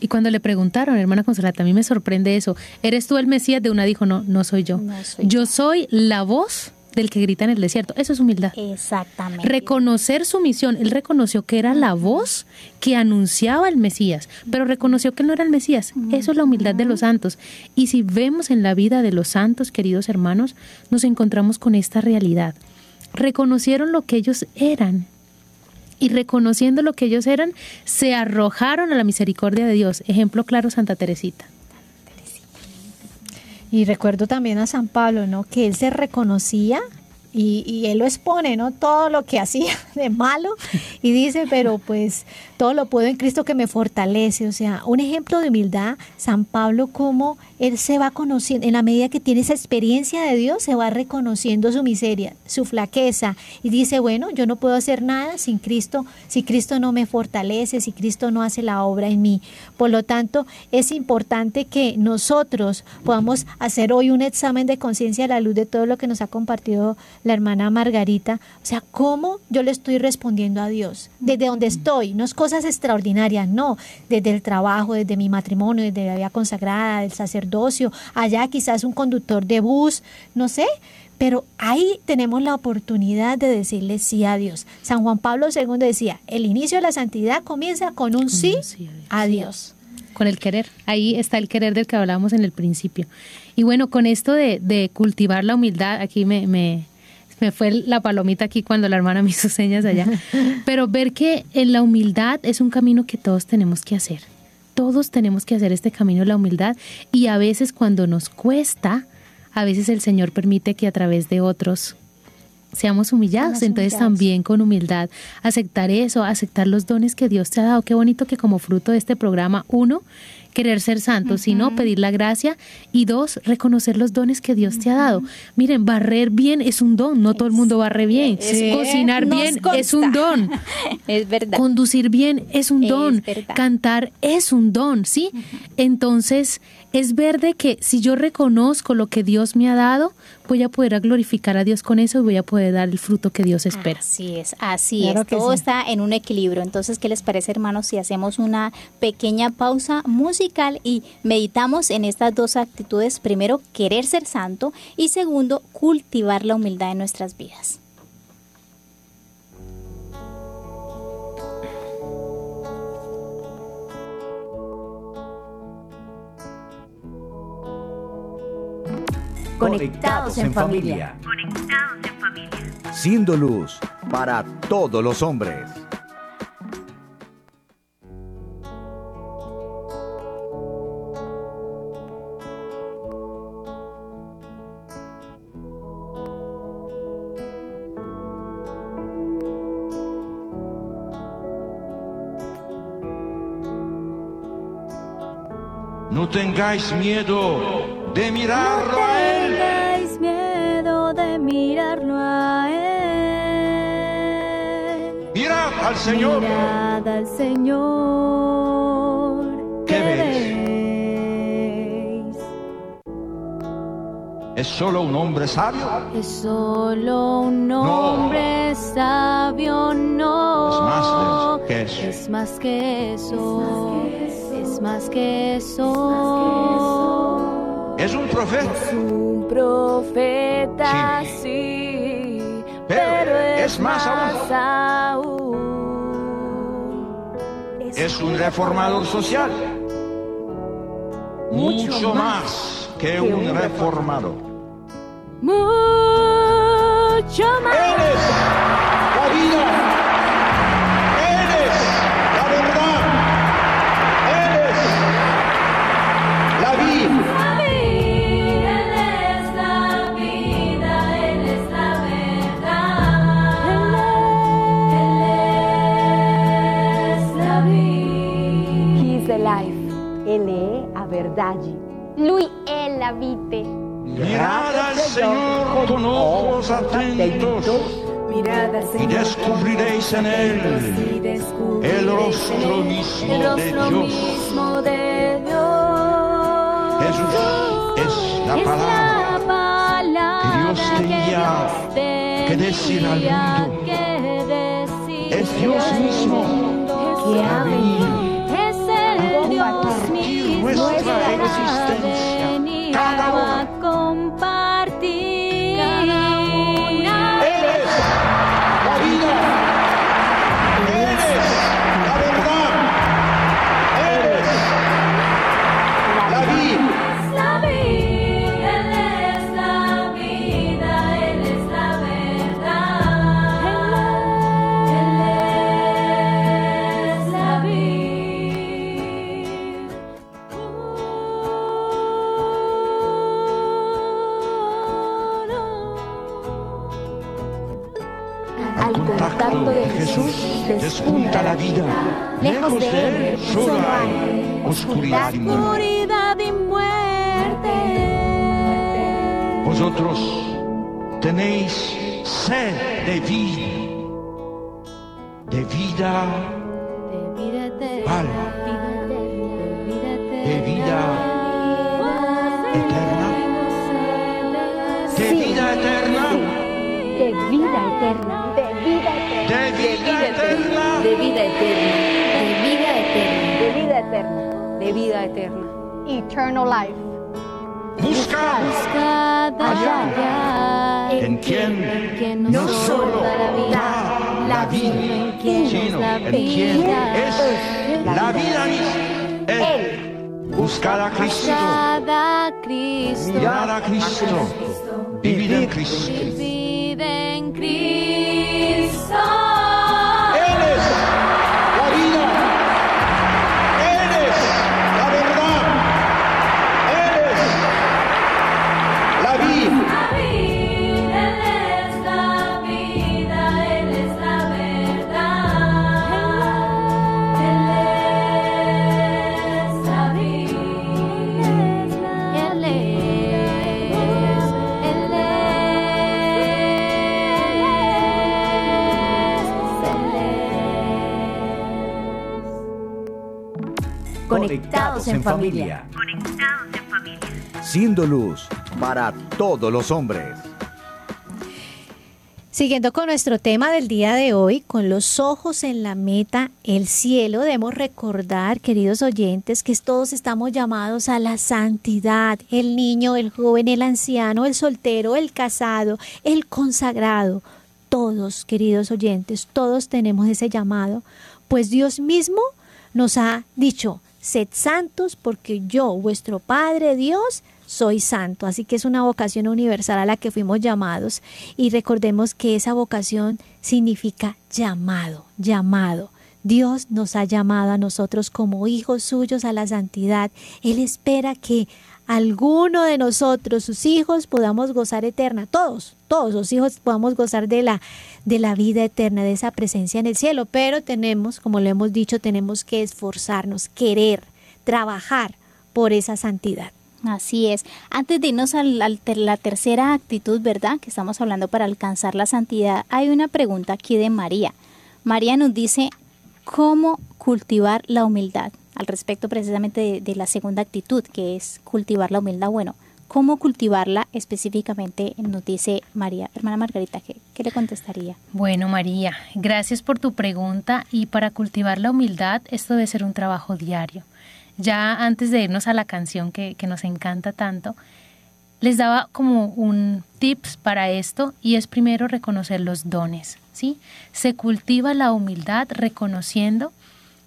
[SPEAKER 6] Y cuando le preguntaron, hermana Consolata, a mí me sorprende eso, ¿eres tú el Mesías? De una dijo, no, no soy yo. yo. soy la voz del que grita en el desierto. Eso es humildad.
[SPEAKER 4] Exactamente.
[SPEAKER 6] Reconocer su misión. Él reconoció que era la voz que anunciaba el Mesías, pero reconoció que no era el Mesías. Eso es la humildad de los santos. Y si vemos en la vida de los santos, queridos hermanos, nos encontramos con esta realidad. Reconocieron lo que ellos eran y reconociendo lo que ellos eran, se arrojaron a la misericordia de Dios. Ejemplo claro, Santa Teresita.
[SPEAKER 3] Y recuerdo también a San Pablo, ¿no? Que él se reconocía y, y, él lo expone, ¿no? Todo lo que <laughs> hacía de malo y dice, pero pues todo lo puedo en Cristo que me fortalece. O sea, un ejemplo de humildad, San Pablo, como él se va conociendo, en la medida que tiene esa experiencia de Dios, se va reconociendo su miseria, su flaqueza y dice, bueno, yo no puedo hacer nada sin Cristo, si Cristo no me fortalece, si Cristo no hace la obra en mí. Por lo tanto, es importante que nosotros podamos hacer hoy un examen de conciencia a la luz de todo lo que nos ha compartido la hermana Margarita. O sea, cómo yo le estoy respondiendo a Dios, desde donde estoy, no es cosa extraordinarias, no, desde el trabajo, desde mi matrimonio, desde la vida consagrada, el sacerdocio, allá quizás un conductor de bus, no sé, pero ahí tenemos la oportunidad de decirle sí a Dios. San Juan Pablo II decía, el inicio de la santidad comienza con un sí, a Dios.
[SPEAKER 6] Con el querer, ahí está el querer del que hablábamos en el principio. Y bueno, con esto de, de cultivar la humildad, aquí me, me, me fue la palomita aquí cuando la hermana me hizo señas allá, <laughs> pero ver que en la humildad es un camino que todos tenemos que hacer. Todos tenemos que hacer este camino de la humildad y a veces cuando nos cuesta, a veces el Señor permite que a través de otros seamos humillados, entonces también con humildad aceptar eso, aceptar los dones que Dios te ha dado. Qué bonito que como fruto de este programa, uno, querer ser santo, sino pedir la gracia y dos, reconocer los dones que Dios te ha dado. Miren, barrer bien es un don, no todo el mundo barre bien. Cocinar bien es un don. <laughs>
[SPEAKER 4] es verdad.
[SPEAKER 6] Conducir bien es un don. Cantar es un don, ¿sí? Entonces, es verde que si yo reconozco lo que Dios me ha dado, voy a poder glorificar a Dios con eso y voy a poder dar el fruto que Dios espera.
[SPEAKER 4] Así es, así es. Todo está en un equilibrio. Entonces, ¿qué les parece, hermanos, si hacemos una pequeña pausa musical y meditamos en estas dos actitudes? Primero, querer ser santo y segundo, cultivar la humildad en nuestras vidas.
[SPEAKER 2] Conectados en familia. Conectados en familia. Siendo luz para todos los hombres.
[SPEAKER 7] No tengáis miedo de mirarlo a Él.
[SPEAKER 1] No tengáis miedo de mirarlo a Él.
[SPEAKER 7] Mirad al Señor.
[SPEAKER 1] Mirad al Señor.
[SPEAKER 7] ¿Qué veis? ¿Es solo un hombre sabio?
[SPEAKER 1] Es solo un hombre sabio, no.
[SPEAKER 7] Es más que eso.
[SPEAKER 1] Es más que eso. Es más que eso.
[SPEAKER 7] Es un profeta.
[SPEAKER 1] Es un profeta, sí.
[SPEAKER 7] Sí. Pero es más
[SPEAKER 1] aún.
[SPEAKER 7] Es un reformador social. Mucho más que un reformador.
[SPEAKER 1] Mucho más.
[SPEAKER 8] Verdade.
[SPEAKER 9] Lui è la vite.
[SPEAKER 7] Mirad al Señor con ojos atentos y
[SPEAKER 1] Señor
[SPEAKER 7] descubriréis en Él el rostro mismo de Dios.
[SPEAKER 1] mismo de Dios.
[SPEAKER 7] Jesús es la palabra
[SPEAKER 1] la palabra
[SPEAKER 7] que Dios tenía que decir al mundo. Es Dios mismo que ha venido restaurar
[SPEAKER 1] a
[SPEAKER 7] existência.
[SPEAKER 1] contacto de Jesús
[SPEAKER 7] despunta la vida.
[SPEAKER 9] Lejos de él
[SPEAKER 7] solo hay oscuridad y muerte. Vosotros tenéis sed de vida, de vida
[SPEAKER 1] vida eterna.
[SPEAKER 9] Eternal life.
[SPEAKER 7] Buscad
[SPEAKER 1] Buscad
[SPEAKER 7] Allá.
[SPEAKER 1] allá
[SPEAKER 7] en quien
[SPEAKER 1] en quien
[SPEAKER 7] no
[SPEAKER 1] nos
[SPEAKER 7] solo
[SPEAKER 1] da la vida,
[SPEAKER 7] da la vida,
[SPEAKER 1] en quien
[SPEAKER 7] sino
[SPEAKER 1] nos da
[SPEAKER 7] en quien
[SPEAKER 1] vida.
[SPEAKER 7] es la vida misma. Él. Buscad a Cristo,
[SPEAKER 1] Buscad a Cristo.
[SPEAKER 7] mirad a Cristo, vivid en Cristo.
[SPEAKER 1] Vivid en Cristo.
[SPEAKER 2] Conectados en familia. Siendo luz para todos los hombres.
[SPEAKER 3] Siguiendo con nuestro tema del día de hoy, con los ojos en la meta, el cielo, debemos recordar, queridos oyentes, que todos estamos llamados a la santidad. El niño, el joven, el anciano, el soltero, el casado, el consagrado. Todos, queridos oyentes, todos tenemos ese llamado, pues Dios mismo nos ha dicho, sed santos porque yo, vuestro Padre Dios, soy santo. Así que es una vocación universal a la que fuimos llamados y recordemos que esa vocación significa llamado, llamado. Dios nos ha llamado a nosotros como hijos suyos a la santidad. Él espera que alguno de nosotros, sus hijos, podamos gozar eterna. Todos, todos los hijos podamos gozar de la, de la vida eterna, de esa presencia en el cielo. Pero tenemos, como lo hemos dicho, tenemos que esforzarnos, querer, trabajar por esa santidad.
[SPEAKER 4] Así es. Antes de irnos a la, tercera actitud, ¿verdad? Que estamos hablando para alcanzar la santidad, hay una pregunta aquí de María. María nos dice, ¿cómo cultivar la humildad? Al respecto precisamente de la segunda actitud, que es cultivar la humildad. Bueno, ¿cómo cultivarla específicamente? Nos dice María. Hermana Margarita, ¿qué, qué le contestaría?
[SPEAKER 6] Bueno, María, gracias por tu pregunta y para cultivar la humildad esto debe ser un trabajo diario. Ya antes de irnos a la canción que, que nos encanta tanto, les daba como un tips para esto y es primero reconocer los dones, ¿sí? Se cultiva la humildad reconociendo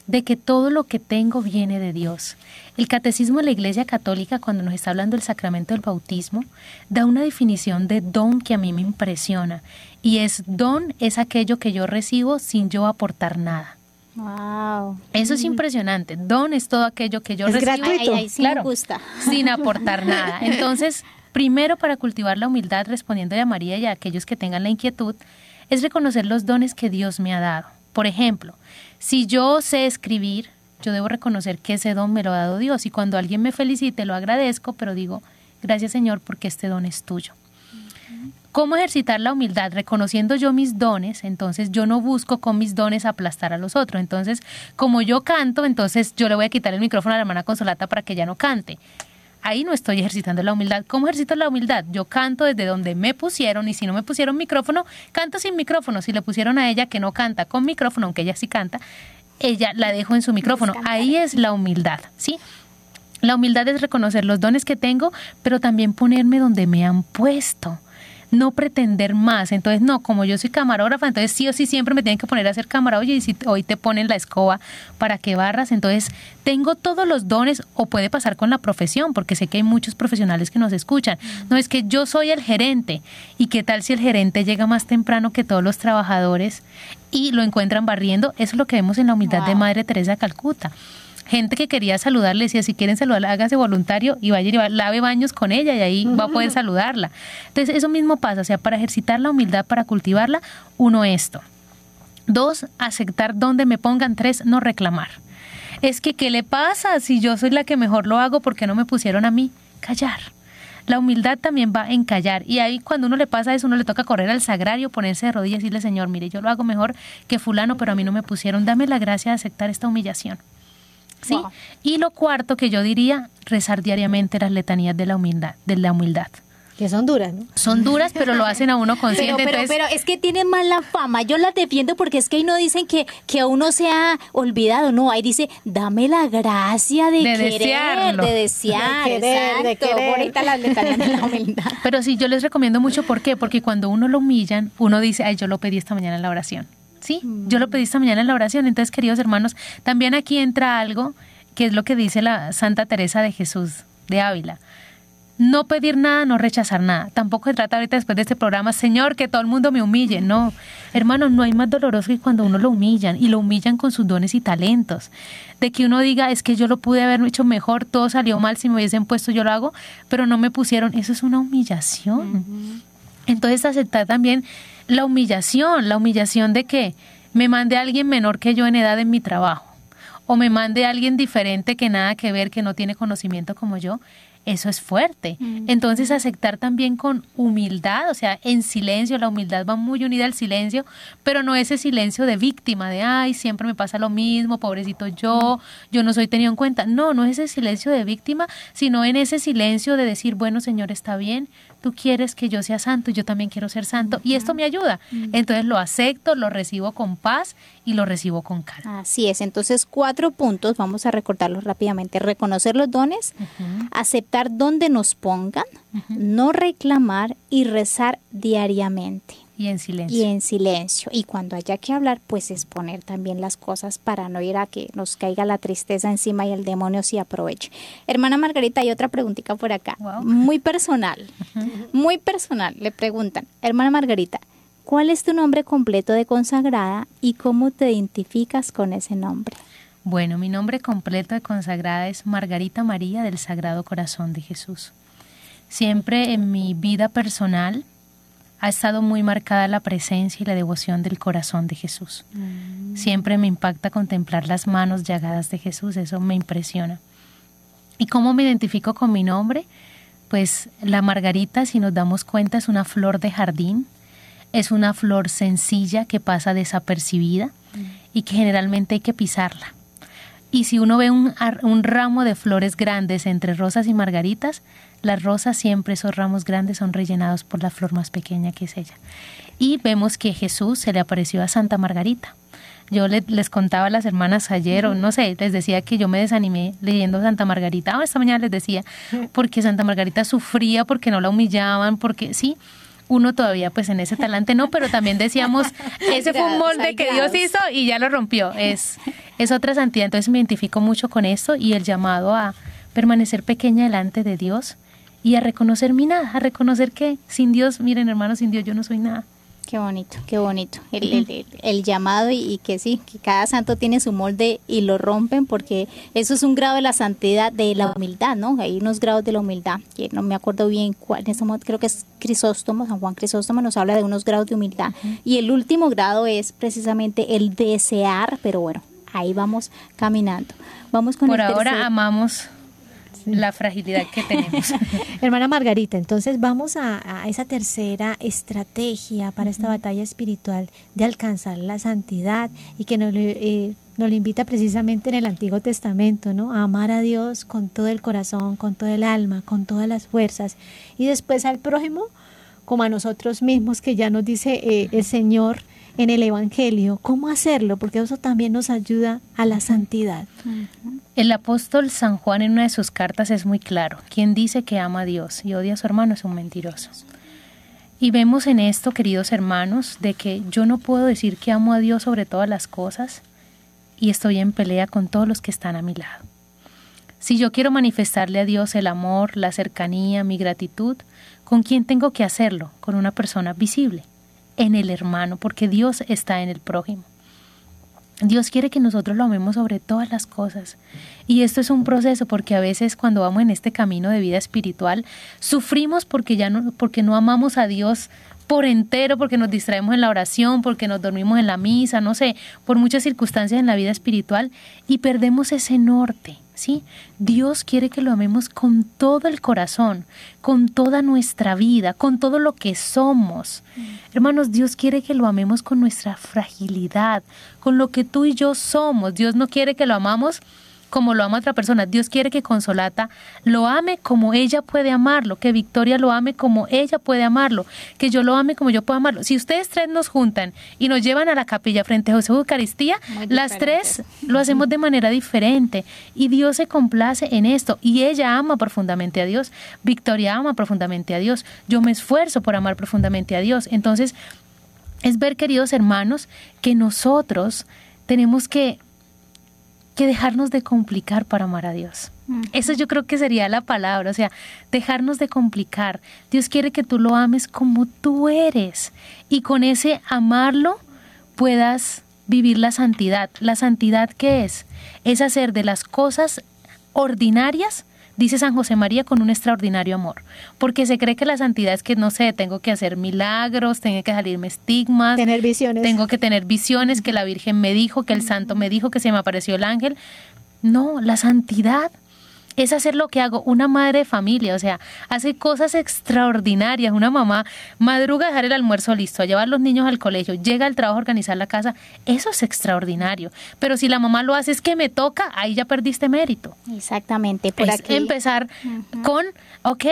[SPEAKER 6] de que todo lo que tengo viene de Dios. El catecismo de la Iglesia Católica, cuando nos está hablando del sacramento del bautismo, da una definición de don que a mí me impresiona. Y es don es aquello que yo recibo sin yo aportar nada.
[SPEAKER 4] Wow.
[SPEAKER 6] Eso es impresionante. Don es todo aquello que yo
[SPEAKER 3] Es
[SPEAKER 6] recibo
[SPEAKER 3] gratuito.
[SPEAKER 4] Ay, ay, sí
[SPEAKER 6] Claro.
[SPEAKER 4] me gusta.
[SPEAKER 6] sin aportar nada. <laughs> Entonces, primero para cultivar la humildad, respondiendo a María y a aquellos que tengan la inquietud, es reconocer los dones que Dios me ha dado. Por ejemplo, si yo sé escribir, yo debo reconocer que ese don me lo ha dado Dios y cuando alguien me felicite lo agradezco, pero digo, gracias Señor porque este don es tuyo. ¿Cómo ejercitar la humildad? Reconociendo yo mis dones, entonces yo no busco con mis dones aplastar a los otros. Entonces, como yo canto, entonces yo le voy a quitar el micrófono a la hermana Consolata para que ella no cante. Ahí no estoy ejercitando la humildad. ¿Cómo ejercito la humildad? Yo canto desde donde me pusieron y si no me pusieron micrófono, canto sin micrófono. Si le pusieron a ella que no canta con micrófono, aunque ella sí canta, ella la dejo en su micrófono. Ahí es la humildad, ¿sí? La humildad es reconocer los dones que tengo, pero también ponerme donde me han puesto. No pretender más. Entonces, no, como yo soy camarógrafa, entonces sí o sí siempre me tienen que poner a hacer cámara. Oye, y si hoy te ponen la escoba para que barras, entonces tengo todos los dones, o puede pasar con la profesión, porque sé que hay muchos profesionales que nos escuchan. No es que yo soy el gerente, y qué tal si el gerente llega más temprano que todos los trabajadores y lo encuentran barriendo. Eso es lo que vemos en la humildad de Madre Teresa de Calcuta gente que quería saludarle, decía, si quieren saludarla, hágase voluntario y vaya y va- lave baños con ella y ahí va a poder saludarla. Entonces, eso mismo pasa, o sea, para ejercitar la humildad, para cultivarla, uno esto. Dos, aceptar donde me pongan. Tres, no reclamar. Es que, ¿qué le pasa? Si yo soy la que mejor lo hago, ¿por qué no me pusieron a mí? Callar. La humildad también va en callar. Y ahí cuando uno le pasa eso, uno le toca correr al sagrario, ponerse de rodillas y decirle, Señor, mire, yo lo hago mejor que fulano, pero a mí no me pusieron. Dame la gracia de aceptar esta humillación. ¿Sí? Y lo cuarto que yo diría, rezar diariamente las letanías de la humildad, de la humildad.
[SPEAKER 3] Que son duras, ¿no?
[SPEAKER 6] Son duras, pero lo hacen a uno consciente.
[SPEAKER 4] Pero, pero, pero es que tienen mala fama. Yo las defiendo porque es que ahí no dicen que, que uno se ha olvidado. No, ahí dice, dame la gracia de, querer, de desear. De querer, de querer. Bonita la letanías de la humildad.
[SPEAKER 6] Pero sí, yo les recomiendo mucho. ¿Por qué? Porque cuando uno lo humillan, uno dice, ay, yo lo pedí esta mañana en la oración. Sí, yo lo pedí esta mañana en la oración. Entonces, queridos hermanos, también aquí entra algo que es lo que dice la Santa Teresa de Jesús de Ávila no pedir nada, no rechazar nada. Tampoco se trata ahorita después de este programa, Señor, que todo el mundo me humille. No, hermano, no hay más doloroso que cuando uno lo humillan y lo humillan con sus dones y talentos. De que uno diga, es que yo lo pude haber hecho mejor, todo salió mal, si me hubiesen puesto yo lo hago, pero no me pusieron. Eso es una humillación. Entonces aceptar también la humillación, la humillación de que me mande a alguien menor que yo en edad en mi trabajo o me mande a alguien diferente que nada que ver, que no tiene conocimiento como yo eso es fuerte. Mm. Entonces aceptar también con humildad, o sea, en silencio, la humildad va muy unida al silencio, pero no ese silencio de víctima, de, ay, siempre me pasa lo mismo, pobrecito yo, yo no soy tenido en cuenta. No, no es ese silencio de víctima, sino en ese silencio de decir, bueno, Señor, está bien, tú quieres que yo sea santo, yo también quiero ser santo, y esto me ayuda. Entonces lo acepto, lo recibo con paz y lo recibo con calma.
[SPEAKER 4] Así es, entonces cuatro puntos, vamos a recordarlos rápidamente. Reconocer los dones, aceptar donde nos pongan, no reclamar y rezar diariamente.
[SPEAKER 6] Y en silencio.
[SPEAKER 4] Y en silencio. Y cuando haya que hablar, pues exponer también las cosas para no ir a que nos caiga la tristeza encima y el demonio se aproveche. Hermana Margarita, hay otra preguntita por acá. Muy personal. Muy personal. Le preguntan, hermana Margarita, ¿cuál es tu nombre completo de consagrada y cómo te identificas con ese nombre?
[SPEAKER 6] Bueno, mi nombre completo de consagrada es Margarita María del Sagrado Corazón de Jesús. Siempre en mi vida personal ha estado muy marcada la presencia y la devoción del corazón de Jesús. Mm. Siempre me impacta contemplar las manos llagadas de Jesús, eso me impresiona. ¿Y cómo me identifico con mi nombre? Pues la margarita, si nos damos cuenta, es una flor de jardín, es una flor sencilla que pasa desapercibida mm. y que generalmente hay que pisarla. Y si uno ve un, ramo de flores grandes entre rosas y margaritas, las rosas siempre, esos ramos grandes, son rellenados por la flor más pequeña que es ella. Y vemos que Jesús se le apareció a Santa Margarita. Yo les contaba a las hermanas ayer, o no sé, les decía que yo me desanimé leyendo Santa Margarita. Oh, esta mañana les decía, porque Santa Margarita sufría, porque no la humillaban, porque sí, uno todavía pues en ese talante no, pero también decíamos, <laughs> ese fue un molde que Dios hizo y ya lo rompió. Es, es otra santidad. Entonces me identifico mucho con eso y el llamado a permanecer pequeña delante de Dios y a reconocer mi nada, a reconocer que sin Dios, miren hermanos, sin Dios yo no soy nada.
[SPEAKER 4] Qué bonito, qué bonito. El, llamado y, que sí, que cada santo tiene su molde y lo rompen porque eso es un grado de la santidad, de la humildad, ¿no? Hay unos grados de la humildad, que no me acuerdo bien cuál, en ese momento creo que es Crisóstomo, San Juan Crisóstomo nos habla de unos grados de humildad. Y el último grado es precisamente el desear, pero bueno, ahí vamos caminando. Vamos con
[SPEAKER 6] Por ahora amamos la fragilidad que tenemos. <laughs>
[SPEAKER 3] Hermana Margarita, entonces vamos a, esa tercera estrategia para esta batalla espiritual de alcanzar la santidad y que nos, eh, nos lo invita precisamente en el Antiguo Testamento, ¿no? A amar a Dios con todo el corazón, con todo el alma, con todas las fuerzas y después al prójimo como a nosotros mismos, que ya nos dice eh, el Señor en el Evangelio, cómo hacerlo, porque eso también nos ayuda a la santidad.
[SPEAKER 6] El apóstol San Juan en una de sus cartas es muy claro, quien dice que ama a Dios y odia a su hermano es un mentiroso. Y vemos en esto, queridos hermanos, de que yo no puedo decir que amo a Dios sobre todas las cosas y estoy en pelea con todos los que están a mi lado. Si yo quiero manifestarle a Dios el amor, la cercanía, mi gratitud, ¿con quién tengo que hacerlo? Con una persona visible en el hermano, porque Dios está en el prójimo. Dios quiere que nosotros lo amemos sobre todas las cosas. Y esto es un proceso porque a veces cuando vamos en este camino de vida espiritual sufrimos porque ya no porque no amamos a Dios por entero porque nos distraemos en la oración, porque nos dormimos en la misa, no sé, por muchas circunstancias en la vida espiritual y perdemos ese norte. ¿Sí? Dios quiere que lo amemos con todo el corazón, con toda nuestra vida, con todo lo que somos. Hermanos, Dios quiere que lo amemos con nuestra fragilidad, con lo que tú y yo somos. Dios no quiere que lo amamos como lo ama otra persona. Dios quiere que Consolata lo ame como ella puede amarlo, que Victoria lo ame como ella puede amarlo, que yo lo ame como yo puedo amarlo. Si ustedes tres nos juntan y nos llevan a la capilla frente a José Eucaristía, las tres lo hacemos de manera diferente y Dios se complace en esto y ella ama profundamente a Dios. Victoria ama profundamente a Dios. Yo me esfuerzo por amar profundamente a Dios. Entonces, es ver, queridos hermanos, que nosotros tenemos que que dejarnos de complicar para amar a Dios. Eso yo creo que sería la palabra, o sea, dejarnos de complicar. Dios quiere que tú lo ames como tú eres y con ese amarlo puedas vivir la santidad. ¿La santidad qué es? Es hacer de las cosas ordinarias dice San José María, con un extraordinario amor, porque se cree que la santidad es que, no sé, tengo que hacer milagros, tengo que salirme estigmas,
[SPEAKER 3] tener visiones.
[SPEAKER 6] tengo que tener visiones, que la Virgen me dijo, que el santo me dijo, que se me apareció el ángel. No, la santidad es hacer lo que hago una madre de familia, o sea, hace cosas extraordinarias. Una mamá madruga a dejar el almuerzo listo, a llevar los niños al colegio, llega al trabajo a organizar la casa, eso es extraordinario. Pero si la mamá lo hace es que me toca, ahí ya perdiste mérito.
[SPEAKER 4] Exactamente, por
[SPEAKER 6] es empezar con, ok,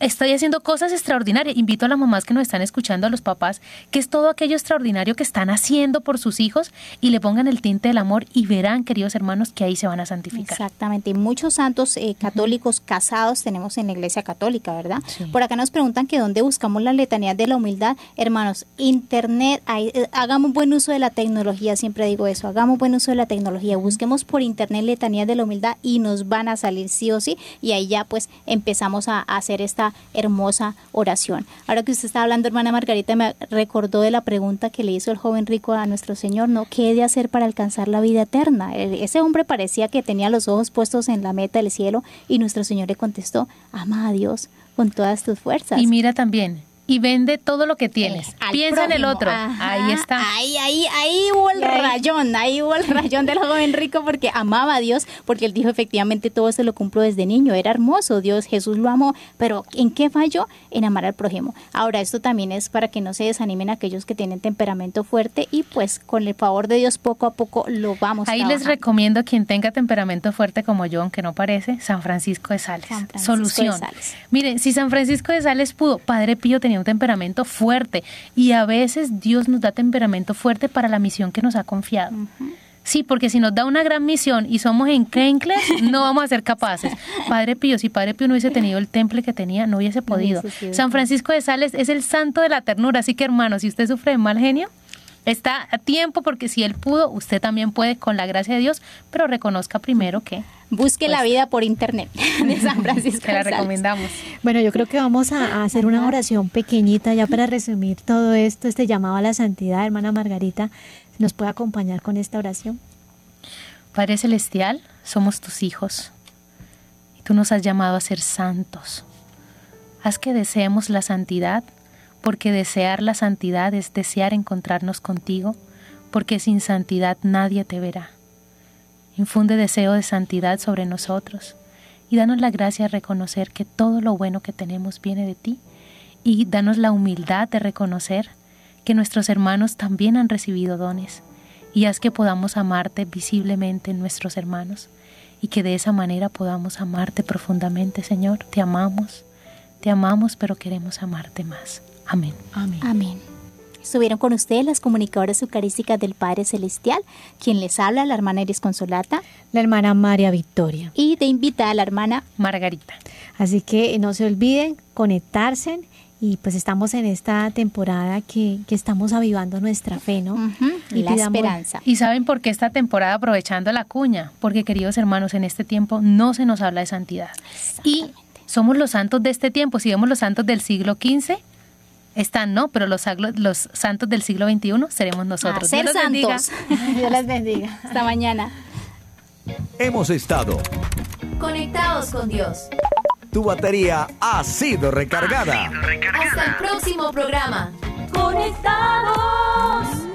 [SPEAKER 6] estoy haciendo cosas extraordinarias. Invito a las mamás que nos están escuchando, a los papás, que es todo aquello extraordinario que están haciendo por sus hijos y le pongan el tinte del amor y verán, queridos hermanos, que ahí se van a santificar.
[SPEAKER 4] Exactamente. Muchos santos eh, católicos casados tenemos en la iglesia católica, ¿verdad? Por acá nos preguntan que dónde buscamos la letanía de la humildad. Hermanos, internet, eh, hagamos buen uso de la tecnología, siempre digo eso, hagamos buen uso de la tecnología, busquemos por internet letanía de la humildad y nos van a salir sí o sí y ahí ya pues empezamos a hacer esta hermosa oración. Ahora que usted está hablando, hermana Margarita, me recordó de la pregunta que le hizo el joven rico a nuestro Señor, ¿no? ¿Qué he de hacer para alcanzar la vida eterna? Ese hombre parecía que tenía los ojos puestos en la meta del cielo y nuestro Señor le contestó, ama a Dios con todas tus fuerzas.
[SPEAKER 6] Y mira también, y vende todo lo que tienes. Eh, Piensa en el otro. ahí está.
[SPEAKER 4] Ahí, ahí, ahí hubo el rayón, ahí hubo el rayón del joven <laughs> rico porque amaba a Dios, porque él dijo efectivamente todo eso lo cumplo desde niño. Era hermoso, Dios, Jesús lo amó, pero ¿en qué falló? En amar al prójimo. Ahora, esto también es para que no se desanimen aquellos que tienen temperamento fuerte y pues con el favor de Dios poco a poco lo vamos
[SPEAKER 6] Ahí les recomiendo quien tenga temperamento fuerte como yo, aunque no parece, San Francisco de Sales. Solución. Miren, si San Francisco de Sales pudo, Padre Pío tenía un temperamento fuerte y a veces Dios nos da temperamento fuerte para la misión que nos ha confiado. Sí, porque si nos da una gran misión y somos encrencles, no vamos a ser capaces. <laughs> Padre Pío, si Padre Pío no hubiese tenido el temple que tenía, no hubiese podido. San Francisco de Sales es el santo de la ternura, así que hermano, si usted sufre de mal genio, está a tiempo porque si él pudo, usted también puede con la gracia de Dios, pero reconozca primero que
[SPEAKER 4] Busque la pues, vida por internet <laughs> de San Francisco.
[SPEAKER 6] Te la recomendamos.
[SPEAKER 3] Bueno, yo creo que vamos a, hacer una oración pequeñita ya para resumir todo esto, este llamado a la santidad, hermana Margarita. ¿Nos puede acompañar con esta oración?
[SPEAKER 6] Padre Celestial, somos tus hijos y tú nos has llamado a ser santos. Haz que deseemos la santidad, porque desear la santidad es desear encontrarnos contigo, porque sin santidad nadie te verá. Infunde deseo de santidad sobre nosotros y danos la gracia de reconocer que todo lo bueno que tenemos viene de ti y danos la humildad de reconocer que nuestros hermanos también han recibido dones y haz que podamos amarte visiblemente en nuestros hermanos y que de esa manera podamos amarte profundamente, Señor. Te amamos, te amamos, pero queremos amarte más. Amén.
[SPEAKER 4] Amén. Amén. Estuvieron con ustedes las comunicadoras eucarísticas del Padre Celestial, quien les habla, la hermana Eris Consolata,
[SPEAKER 3] la hermana María Victoria
[SPEAKER 4] y de invitada la hermana
[SPEAKER 6] Margarita.
[SPEAKER 3] Así que no se olviden conectarse y pues estamos en esta temporada que, estamos avivando nuestra fe, ¿no?
[SPEAKER 4] y, la esperanza.
[SPEAKER 6] Y saben por qué esta temporada aprovechando la cuña, porque queridos hermanos, en este tiempo no se nos habla de santidad. Y somos los santos de este tiempo, si vemos los santos del siglo XV, están, ¿no? Pero los, los santos del siglo XXI seremos nosotros.
[SPEAKER 4] ser santos. <laughs>
[SPEAKER 3] Dios les bendiga.
[SPEAKER 4] Hasta mañana.
[SPEAKER 2] Hemos estado
[SPEAKER 5] conectados con Dios.
[SPEAKER 2] tu batería ha sido recargada.
[SPEAKER 5] Hasta el próximo programa.
[SPEAKER 1] Conectados.